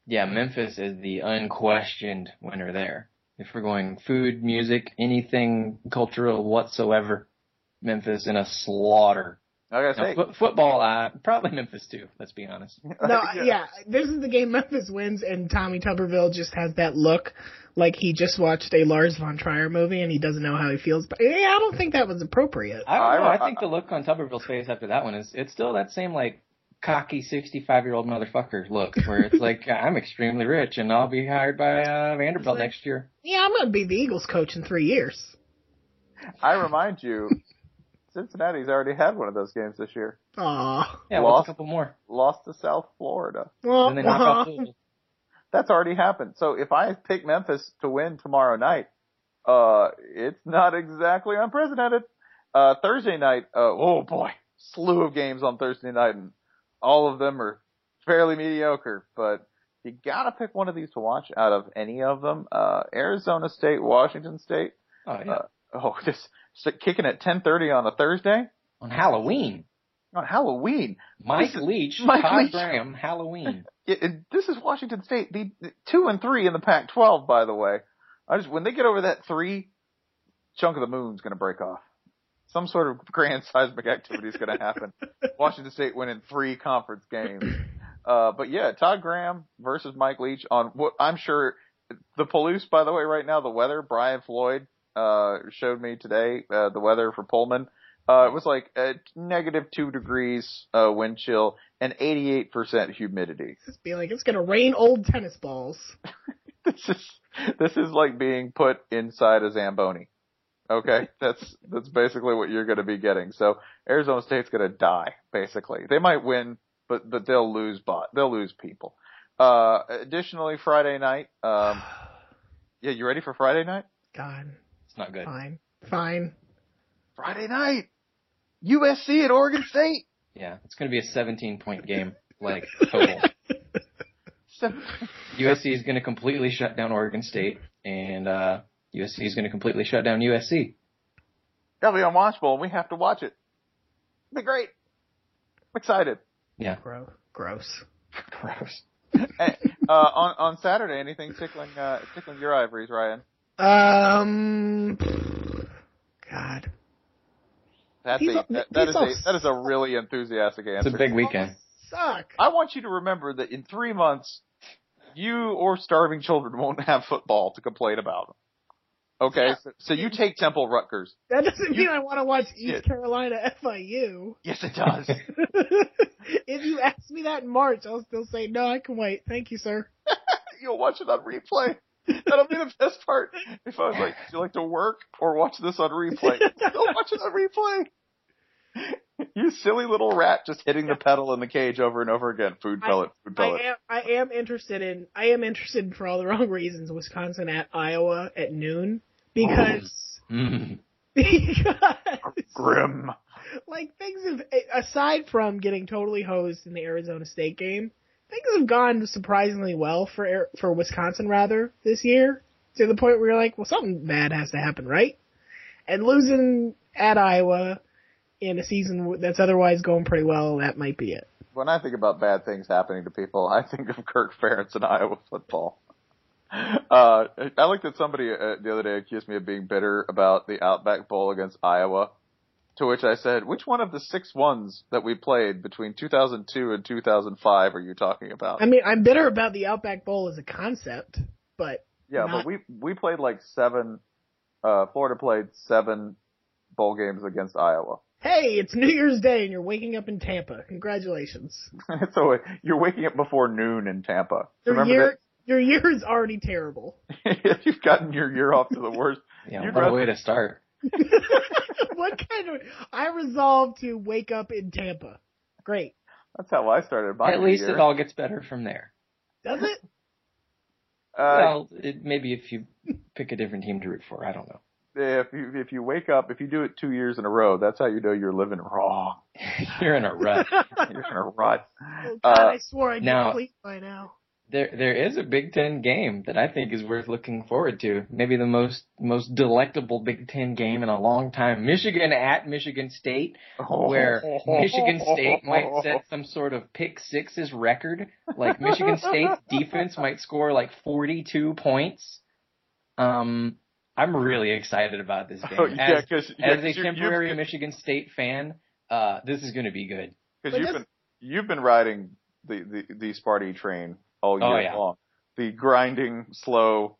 Yeah, Memphis is the unquestioned winner there. If we're going food, music, anything cultural whatsoever, Memphis in a slaughter. I gotta Now, say, fo- football, uh, probably Memphis too. Let's be honest. No, [LAUGHS] yeah. this is the game Memphis wins, and Tommy Tuberville just has that look like he just watched a Lars von Trier movie and he doesn't know how he feels. But yeah, I don't think that was appropriate. I don't know. I- I think the look on Tuberville's face after that one is it's still that same like cocky sixty five year old motherfucker look where it's like [LAUGHS] I'm extremely rich and I'll be hired by uh, Vanderbilt next year. Yeah, I'm gonna be the Eagles coach in three years. I remind you, Cincinnati's already had one of those games this year. Aw. Yeah, Lost. a couple more? Lost to South Florida. Well, And then knock off Louisville. [LAUGHS] That's already happened. So if I pick Memphis to win tomorrow night, uh, it's not exactly unprecedented. Uh, Thursday night, uh, oh boy, slew of games on Thursday night and all of them are fairly mediocre, but you gotta pick one of these to watch out of any of them. Uh, Arizona State, Washington State, Oh yeah. uh, oh, [LAUGHS] just s- kicking at 10.30 on a Thursday on Halloween. on Halloween. Mike This Leach, Mike Todd Leach. Graham, Halloween. [LAUGHS] it, it, this is Washington State, the, the two and three in the Pac-12, by the way. I just when they get over that three, chunk of the moon's going to break off. Some sort of grand [LAUGHS] seismic activity is going to happen. [LAUGHS] Washington State winning three conference games. Uh, but yeah, Todd Graham versus Mike Leach on what I'm sure the Palouse, by the way, right now, the weather, Brian Floyd, uh, showed me today, uh, the weather for Pullman. Uh, it was like negative two degrees, uh, wind chill and 88% humidity. Just be like, it's gonna rain old tennis balls. [LAUGHS] this is this is like being put inside a zamboni. Okay, that's that's basically what you're going to be getting. So Arizona State's going to die. Basically, they might win, but but they'll lose. Bot they'll lose people. Uh, additionally, Friday night. Um, [SIGHS] yeah, you ready for Friday night? God, It's not good. fine, fine. Friday night, USC at Oregon State. Yeah, it's going to be a 17 point game, [LAUGHS] like total. [LAUGHS] Seven- USC is going to completely shut down Oregon State, and uh, USC is going to completely shut down USC. That'll be unwatchable, and we have to watch it. It'll be great. I'm excited. Yeah, Gross. Gross. [LAUGHS] gross. Hey, uh, on on Saturday, anything tickling uh, tickling your ivories, Ryan? Um. God. That's These a, all- that, that these is all a that is a really enthusiastic answer. It's a big weekend. Suck. I want you to remember that in three months, you or starving children won't have football to complain about. Okay, so, so you take Temple Rutgers. That doesn't mean I want to watch East Yeah. Carolina FIU. Yes, it does. [LAUGHS] if you ask me that in March, I'll still say no. I can wait. Thank you, sir. [LAUGHS] You'll watch it on replay. [LAUGHS] That'll be the best part. If I was like, "Do you like to work or watch this on replay?" [LAUGHS] You'll watch it on replay. You silly little rat, just hitting the pedal in the cage over and over again. Food pellet, food I pellet. am. I am interested in. I am interested in, for all the wrong reasons. Wisconsin at Iowa at noon because [LAUGHS] Mm. because Grim. like things have aside from getting totally hosed in the Arizona State game, things have gone surprisingly well for for Wisconsin rather this year to the point where you're like, well, something bad has to happen, right? And losing at Iowa in a season that's otherwise going pretty well, that might be it. When I think about bad things happening to people, I think of Kirk Ferentz and Iowa football. Uh, I like that somebody uh, the other day accused me of being bitter about the Outback Bowl against Iowa. To which I said, which one of the six ones that we played between 2002 and 2005 are you talking about? I mean, I'm bitter about the Outback Bowl as a concept, but yeah, not- but we, we played like seven, uh, Florida played seven bowl games against Iowa. hey, it's New Year's Day and you're waking up in Tampa. Congratulations. [LAUGHS] so you're waking up before noon in Tampa. Your Remember year, your year is already terrible. [LAUGHS] You've gotten your year off to the worst. Yeah, You'd what a way to start. [LAUGHS] [LAUGHS] what kind of? I resolved to wake up in Tampa. Great. That's how I started my At least year. it all gets better from there. Does it? [LAUGHS] Uh, well, it, maybe if you pick a different team to root for, I don't know. if you if you wake up, if you do it two years in a row, that's how you know you're living wrong. [LAUGHS] You're in a rut. You're in a rut. Oh, God, Uh, I swore I'd now- be asleep by now. There, there is a Big Ten game that I think is worth looking forward to. Maybe the most, most delectable Big Ten game in a long time. Michigan at Michigan State, where [LAUGHS] Michigan State might set some sort of pick sixes record. Like Michigan State's [LAUGHS] defense might score like 42 points. Um, I'm really excited about this game. Oh, yeah, as, 'cause- yeah, as 'cause a you- temporary you've- Michigan State fan, uh, this is going to be good. Because you've been you've been riding the the the Sparty train all oh, year Oh, yeah. long. The grinding, slow.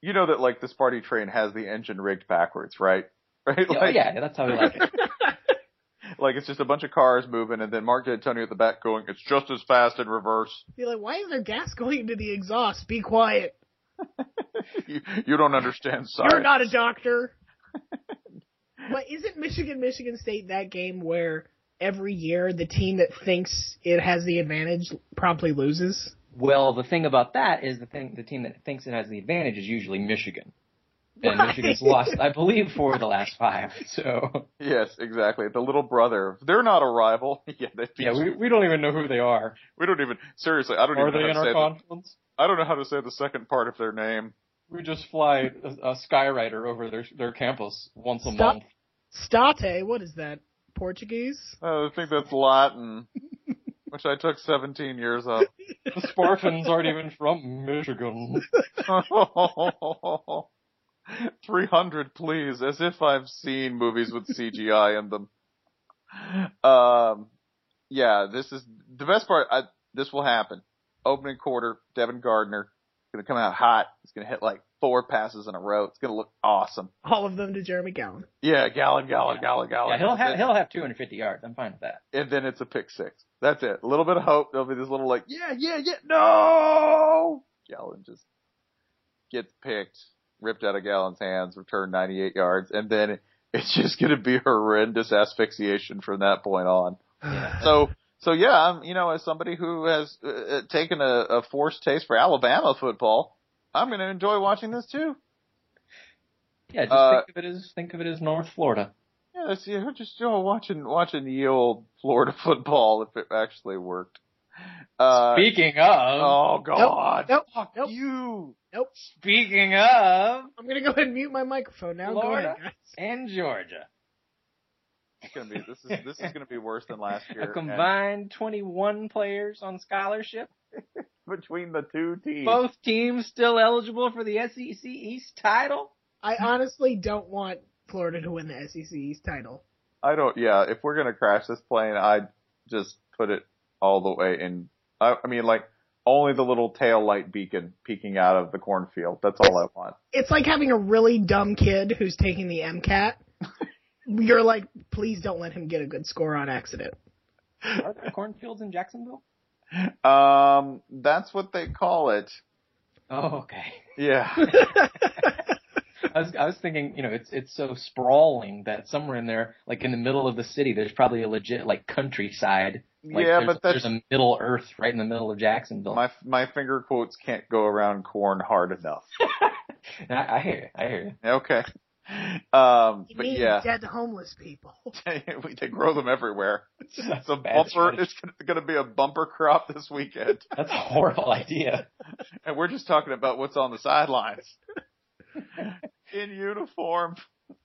You know that like the Sparty train has the engine rigged backwards, right? [LAUGHS] Right? Yeah, oh, like, yeah, that's how we like it. [LAUGHS] like it's just a bunch of cars moving, and then Mark Dantonio at the back going, "It's just as fast in reverse." Be like, why is there gas going into the exhaust? Be quiet. [LAUGHS] you, you don't understand science. You're not a doctor. but isn't Michigan Michigan State that game where every year the team that thinks it has the advantage promptly loses? Well, the thing about that is the thing the team that thinks it has the advantage is usually Michigan. And Right. Michigan's lost, I believe, four of the last five. [LAUGHS] So Yes, exactly. The little brother. They're not a rival. [LAUGHS] yeah, they yeah, we we don't even know who they are. we don't even seriously. I don't Are even they know in how to our say the, conference? I don't know how to say the second part of their name. We just fly a, a Skyrider over their their campus once a Stop. month. State, what is that? Portuguese? Uh, I think that's Latin, [LAUGHS] which I took 17 years of. [LAUGHS] The Spartans aren't even from Michigan. [LAUGHS] 300, please, as if I've seen movies with CGI in them. Um, yeah, this is the best part. I, this will happen. Opening quarter, Devin Gardner gonna come out hot. He's gonna hit like four passes in a row. It's gonna look awesome. All of them to Jeremy Gallon. Yeah, Gallon, Gallon, Gallon, Gallon. Yeah, he'll have he'll have 250 yards. I'm fine with that. and then it's a pick six. That's it. A little bit of hope. There'll be this little like, yeah, yeah, yeah, no! Gallon just gets picked, ripped out of Gallon's hands, returned 98 yards, and then it's just gonna be [LAUGHS] horrendous asphyxiation from that point on. [SIGHS] So, so yeah, I'm, you know, as somebody who has uh, uh, taken a, a forced taste for Alabama football, I'm gonna enjoy watching this too. Yeah, just Uh, think of it as think of it as North Florida. Yeah, it's, you know, just you know, watching watching the old Florida [LAUGHS] football if it actually worked. Uh, Speaking of, Oh God! Nope, Fuck nope. you! Nope. speaking of I'm gonna go ahead and mute my microphone now. Go Florida ahead, guys. and Georgia, It's gonna be this is this is gonna be worse than last year. a and combined 21 players on scholarship. [LAUGHS] between the two teams. Both teams still eligible for the SEC East title. I honestly don't want Florida to win the SEC East title. I don't. Yeah, if we're gonna crash this plane, I'd just put it all the way in. I, I mean, like only the little tail light beacon peeking out of the cornfield. That's all I want. It's like having a really dumb kid who's taking the MCAT. [LAUGHS] You're like, please don't let him get a good score on accident. Are there cornfields in Jacksonville? Um, that's what they call it. Oh, okay. Yeah. [LAUGHS] I was I was thinking, you know, it's it's so sprawling that somewhere in there, like in the middle of the city, there's probably a legit like countryside. Like, yeah, there's, but that's there's a Middle Earth right in the middle of Jacksonville. my my finger quotes can't go around corn hard enough. [LAUGHS] I, I hear you. I hear you. Okay. Um, You but mean yeah, dead homeless people. [LAUGHS] we they grow them everywhere. [LAUGHS] It's a Bad bumper. It's going to be a bumper crop this weekend, [LAUGHS] That's a horrible idea. and we're just talking about what's on the sidelines. In uniform.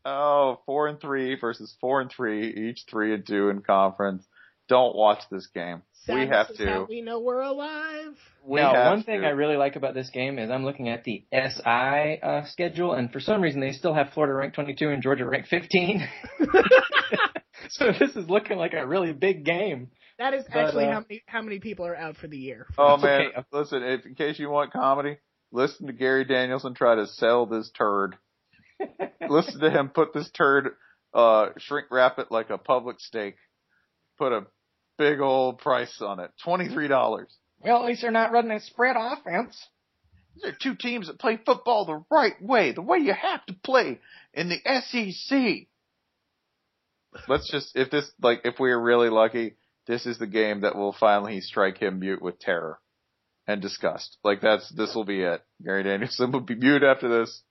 Oh, four and three versus four and three, each three and two in conference. Don't watch this game. we have to. we know we're alive. we now, have one thing. I really like about this game is I'm looking at the SI uh, schedule, and for some reason they still have Florida ranked 22 and Georgia ranked 15. [LAUGHS] [LAUGHS] so this is looking like a really big game. That is But, actually uh, how many how many people are out for the year. Oh man, Okay. listen, if in case you want comedy, listen to Gary Danielson try to sell this turd. [LAUGHS] listen to him put this turd, uh, shrink wrap it like a public steak. Put a big old price on it. $23. Well, at least they're not running a spread offense. These are two teams that play football the right way, the way you have to play in the SEC. Let's just, if this, like, if we are really lucky, this is the game that will finally strike him mute with terror and disgust. Like that's, this will be it. Gary Danielson [LAUGHS] will be mute after this.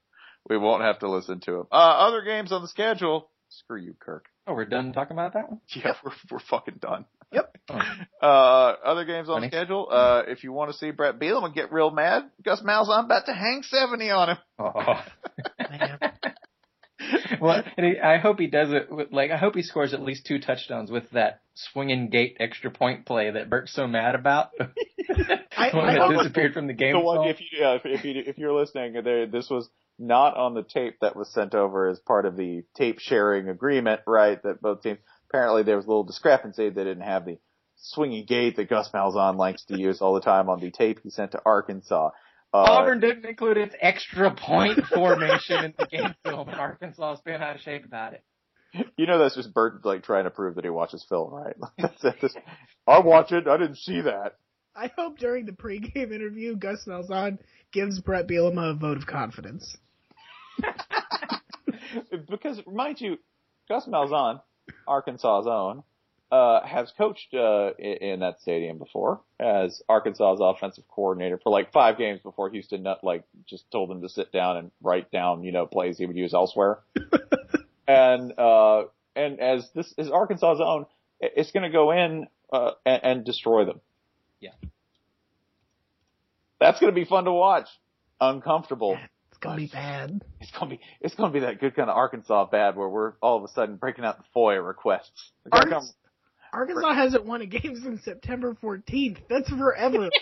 We won't have to listen to him. Uh, other games on the schedule. Screw you, Kirk. Oh, we're done talking about that one? [LAUGHS] Yeah, we're, we're fucking done. Yep. [LAUGHS] Uh, other games on Funny. schedule. Uh, if you want to see Bret Bielema get real mad, Gus Malzahn about to hang 70 on him. Oh. [LAUGHS] [LAUGHS] Well, and he, I hope he does it with, like, I hope he scores at least two touchdowns with that swinging gate extra point play that Burke's so mad about. I- One I that hope- disappeared from the game. So what, film. if you yeah, if, if you if you're listening, there this was not on the tape that was sent over as part of the tape sharing agreement, right? That both teams apparently there was a little discrepancy. They didn't have the swinging gate that Gus Malzahn likes to use all the time on the tape he sent to Arkansas. Uh, Auburn didn't include its extra point formation in the game film, and Arkansas is being out of shape about it. you know that's just Bert like trying to prove that he watches film, right? [LAUGHS] That's it. That's- I watch it. I didn't see that. I hope during the pregame interview, Gus Malzahn gives Bret Bielema a vote of confidence. [LAUGHS] because mind you, Gus Malzahn, Arkansas's own, uh, has coached uh, in, in that stadium before as Arkansas's offensive coordinator for like five games before Houston Nutt like just told him to sit down and write down you know plays he would use elsewhere. [LAUGHS] and uh, and as this is Arkansas's own, it's going to go in uh, and, and destroy them. Yeah. That's going to be fun to watch. Uncomfortable. It's gonna be bad. It's gonna be it's gonna be that good kind of Arkansas bad where we're all of a sudden breaking out the FOIA requests. They're gonna Arkansas, Arkansas hasn't won a game since September 14th. That's forever. [LAUGHS]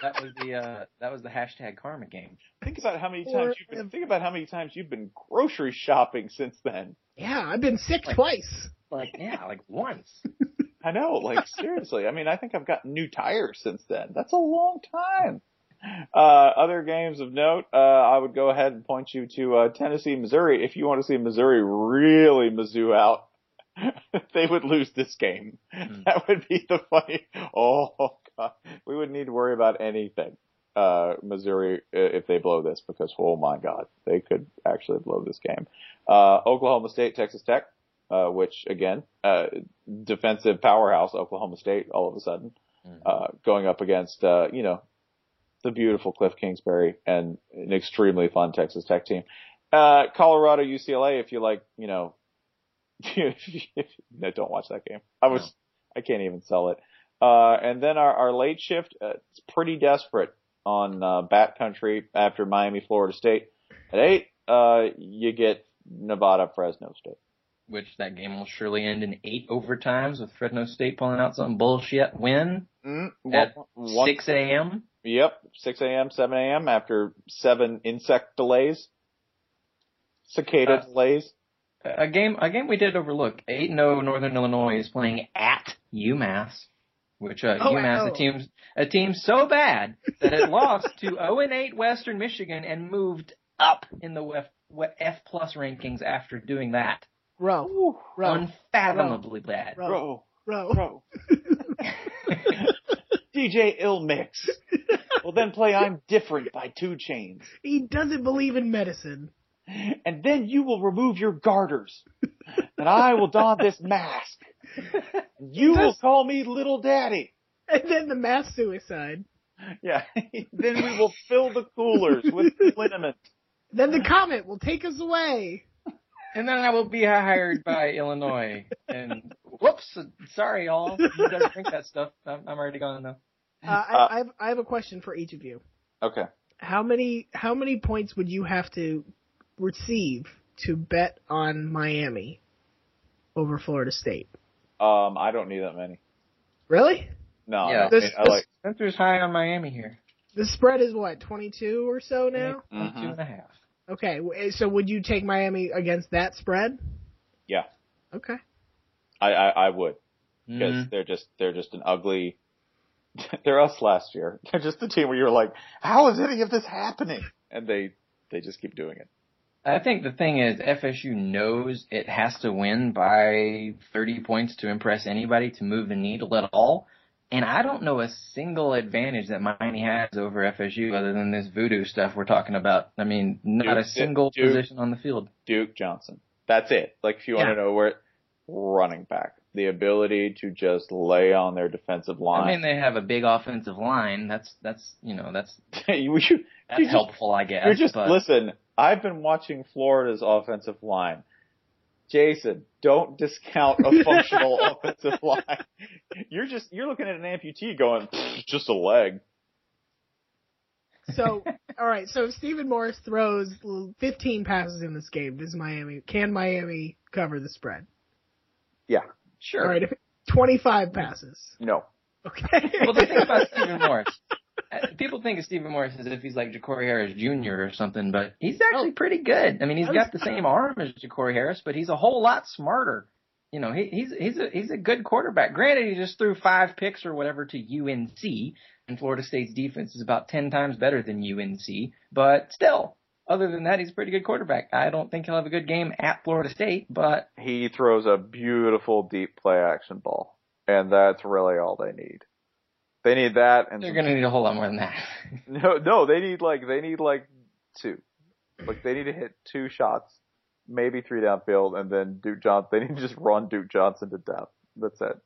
That was the uh, that was the hashtag Karma game. Think about how many times you've been think about how many times you've been grocery shopping since then. yeah, I've been sick twice. Like yeah, like once. [LAUGHS] I know, like seriously. I mean, I think I've gotten new tires since then. That's a long time. Uh, other games of note, uh, I would go ahead and point you to uh, Tennessee, Missouri. If you want to see Missouri really Mizzou out, [LAUGHS] they would lose this game. That would be the funny. [LAUGHS] Oh god, we wouldn't need to worry about anything. Uh, Missouri, uh, if they blow this, because oh my god, they could actually blow this game. Uh, Oklahoma State, Texas Tech, uh, which again, uh, defensive powerhouse Oklahoma State all of a sudden, uh, going up against, uh, you know, the beautiful Cliff Kingsbury and an extremely fun Texas Tech team. Uh, Colorado, UCLA, if you like, you know, [LAUGHS] no, don't watch that game. I was, I can't even sell it. Uh, and then our, our late shift, uh, it's pretty desperate on, uh, Bat Country after Miami, Florida State. At eight, uh, you get Nevada, Fresno State. Which that game will surely end in eight overtimes with Fresno State pulling out some bullshit win Mm, at one- one- 6 a.m. Yep, 6 a.m., 7 a.m. after seven insect delays, cicada Uh, delays. a game a game we did overlook. Eight and zero Northern Illinois is playing at UMass, which uh, Oh, UMass oh. a team a team so bad that it lost to zero [LAUGHS] and eight Western Michigan and moved up in the F, F plus rankings after doing that. Row, row, Unfathomably bad. row, Bro, row. [LAUGHS] bro. DJ Ill Mix. Well, then play I'm Different by 2 Chainz. He doesn't believe in medicine. And then you will remove your garters. And I will don this mask. You will call me Little Daddy. And then the mass suicide. Yeah. [LAUGHS] then we will fill the coolers with [LAUGHS] liniment. Then the comet will take us away. And then I will be hired by [LAUGHS] Illinois. And whoops, sorry y'all. You guys drink that stuff. I'm, I'm already gone though. Uh, I, I, have, I have a question for each of you. Okay. How many how many points would you have to receive to bet on Miami over Florida State? Um, I don't need that many. Really? No, yeah, I, mean, I like. Spencer's high on Miami here. The spread is what twenty two or so now. Mm-hmm. Two and a half. Okay, so would you take Miami against that spread? Yeah, Okay. I, I, I would because Mhm. they're just they're just an ugly. [LAUGHS] They're us last year. [LAUGHS] They're just the team where you're like, how is any of this happening? And they they just keep doing it. I think the thing is FSU knows it has to win by 30 points to impress anybody to move the needle at all. And I don't know a single advantage that Miami has over FSU other than this voodoo stuff we're talking about. I mean, not a single Duke- position on the field. Duke Johnson. That's it. Like if you want to know where running back, the ability to just lay on their defensive line. I mean, they have a big offensive line. That's that's you know that's [LAUGHS] you, you, that's just- helpful, I guess. You're just but listen. I've been watching Florida's offensive line. Jason, don't discount a [LAUGHS] functional offensive line. You're just you're looking at an amputee going, just a leg. So, all right. So if Stephen Morris throws 15 passes in this game, does Miami can Miami cover the spread? Yeah. sure. All right. 25 passes. No. Okay. well, the thing about Stephen Morris, [LAUGHS] people think of Stephen Morris as if he's like Jacory Harris Jr. or something, but he's oh. actually pretty good. I mean, he's got the [LAUGHS] same arm as Jacory Harris, but he's a whole lot smarter. You know, he, he's he's a he's a good quarterback. Granted, he just threw five picks or whatever to UNC, and Florida State's defense is about ten times better than UNC. But still, other than that, he's a pretty good quarterback. I don't think he'll have a good game at Florida State, but He throws a beautiful deep play action ball, and that's really all they need. They need that, and they're going to need a whole lot more than that. [LAUGHS] no, no, they need like they need like two, like they need to hit two shots, maybe three downfield, and then Duke Johnson. They need to just run Duke Johnson to death. That's it.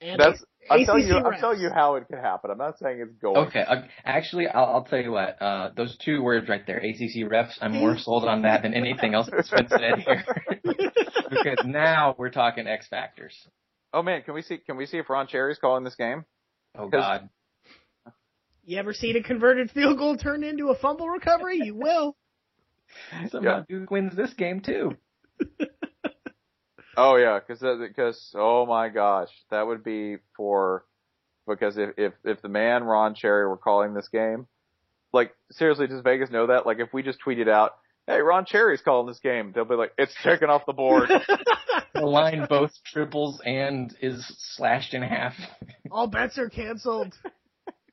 And That's I'm telling ACC you. I'm telling you how it could happen. I'm not saying it's going. Okay, uh, actually, I'll, I'll tell you what. Uh, those two words right there, ACC refs. I'm more [LAUGHS] sold on that than anything else that's been said here. [LAUGHS] because now we're talking X factors. Oh man, can we see? Can we see if Ron Cherry's calling this game? Oh God. You ever seen a converted field goal turned into a fumble recovery? You will. [LAUGHS] Somehow Duke wins this game too. Oh yeah, because because oh my gosh, that would be for because if if if the man Ron Cherry were calling this game, like seriously, does Vegas know that? Like if we just tweeted out, "Hey, Ron Cherry's calling this game," they'll be like, "It's taken off the board." [LAUGHS] The line both triples and is slashed in half. All bets are canceled.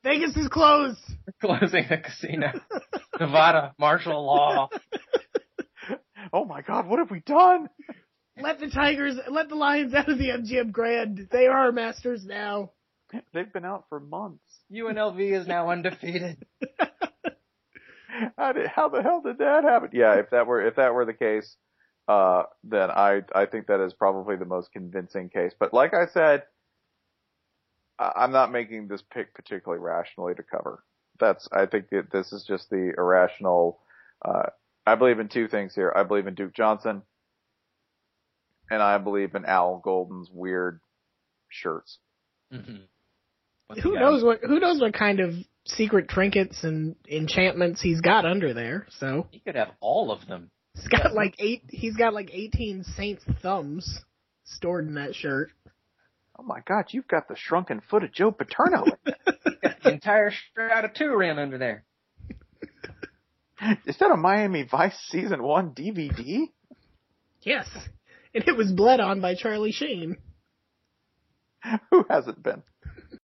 Vegas is closed. Closing the casino. Nevada martial law. [LAUGHS] oh my God, what have we done? Let the Tigers, let the Lions out of the MGM Grand. They are our masters now. They've been out for months. UNLV is now undefeated. [LAUGHS] [LAUGHS] How did how the hell did that happen? Yeah, if that were if that were the case, uh, then I I think that is probably the most convincing case. But like I said, I- I'm not making this pick particularly rationally to cover. That's I think that this is just the irrational. Uh, I believe in two things here. I believe in Duke Johnson, and I believe in Al Golden's weird shirts. Mm-hmm. Who knows what? Who knows what kind of secret trinkets and enchantments he's got under there? So He could have all of them. he's got like eight. He's got like eighteen Saints thumbs stored in that shirt. Oh my God, you've got the shrunken foot of Joe Paterno. Got [LAUGHS] the entire Strat of two ran under there. Is that a Miami Vice season one DVD? Yes. And it was bled on by Charlie Sheen. Who hasn't been?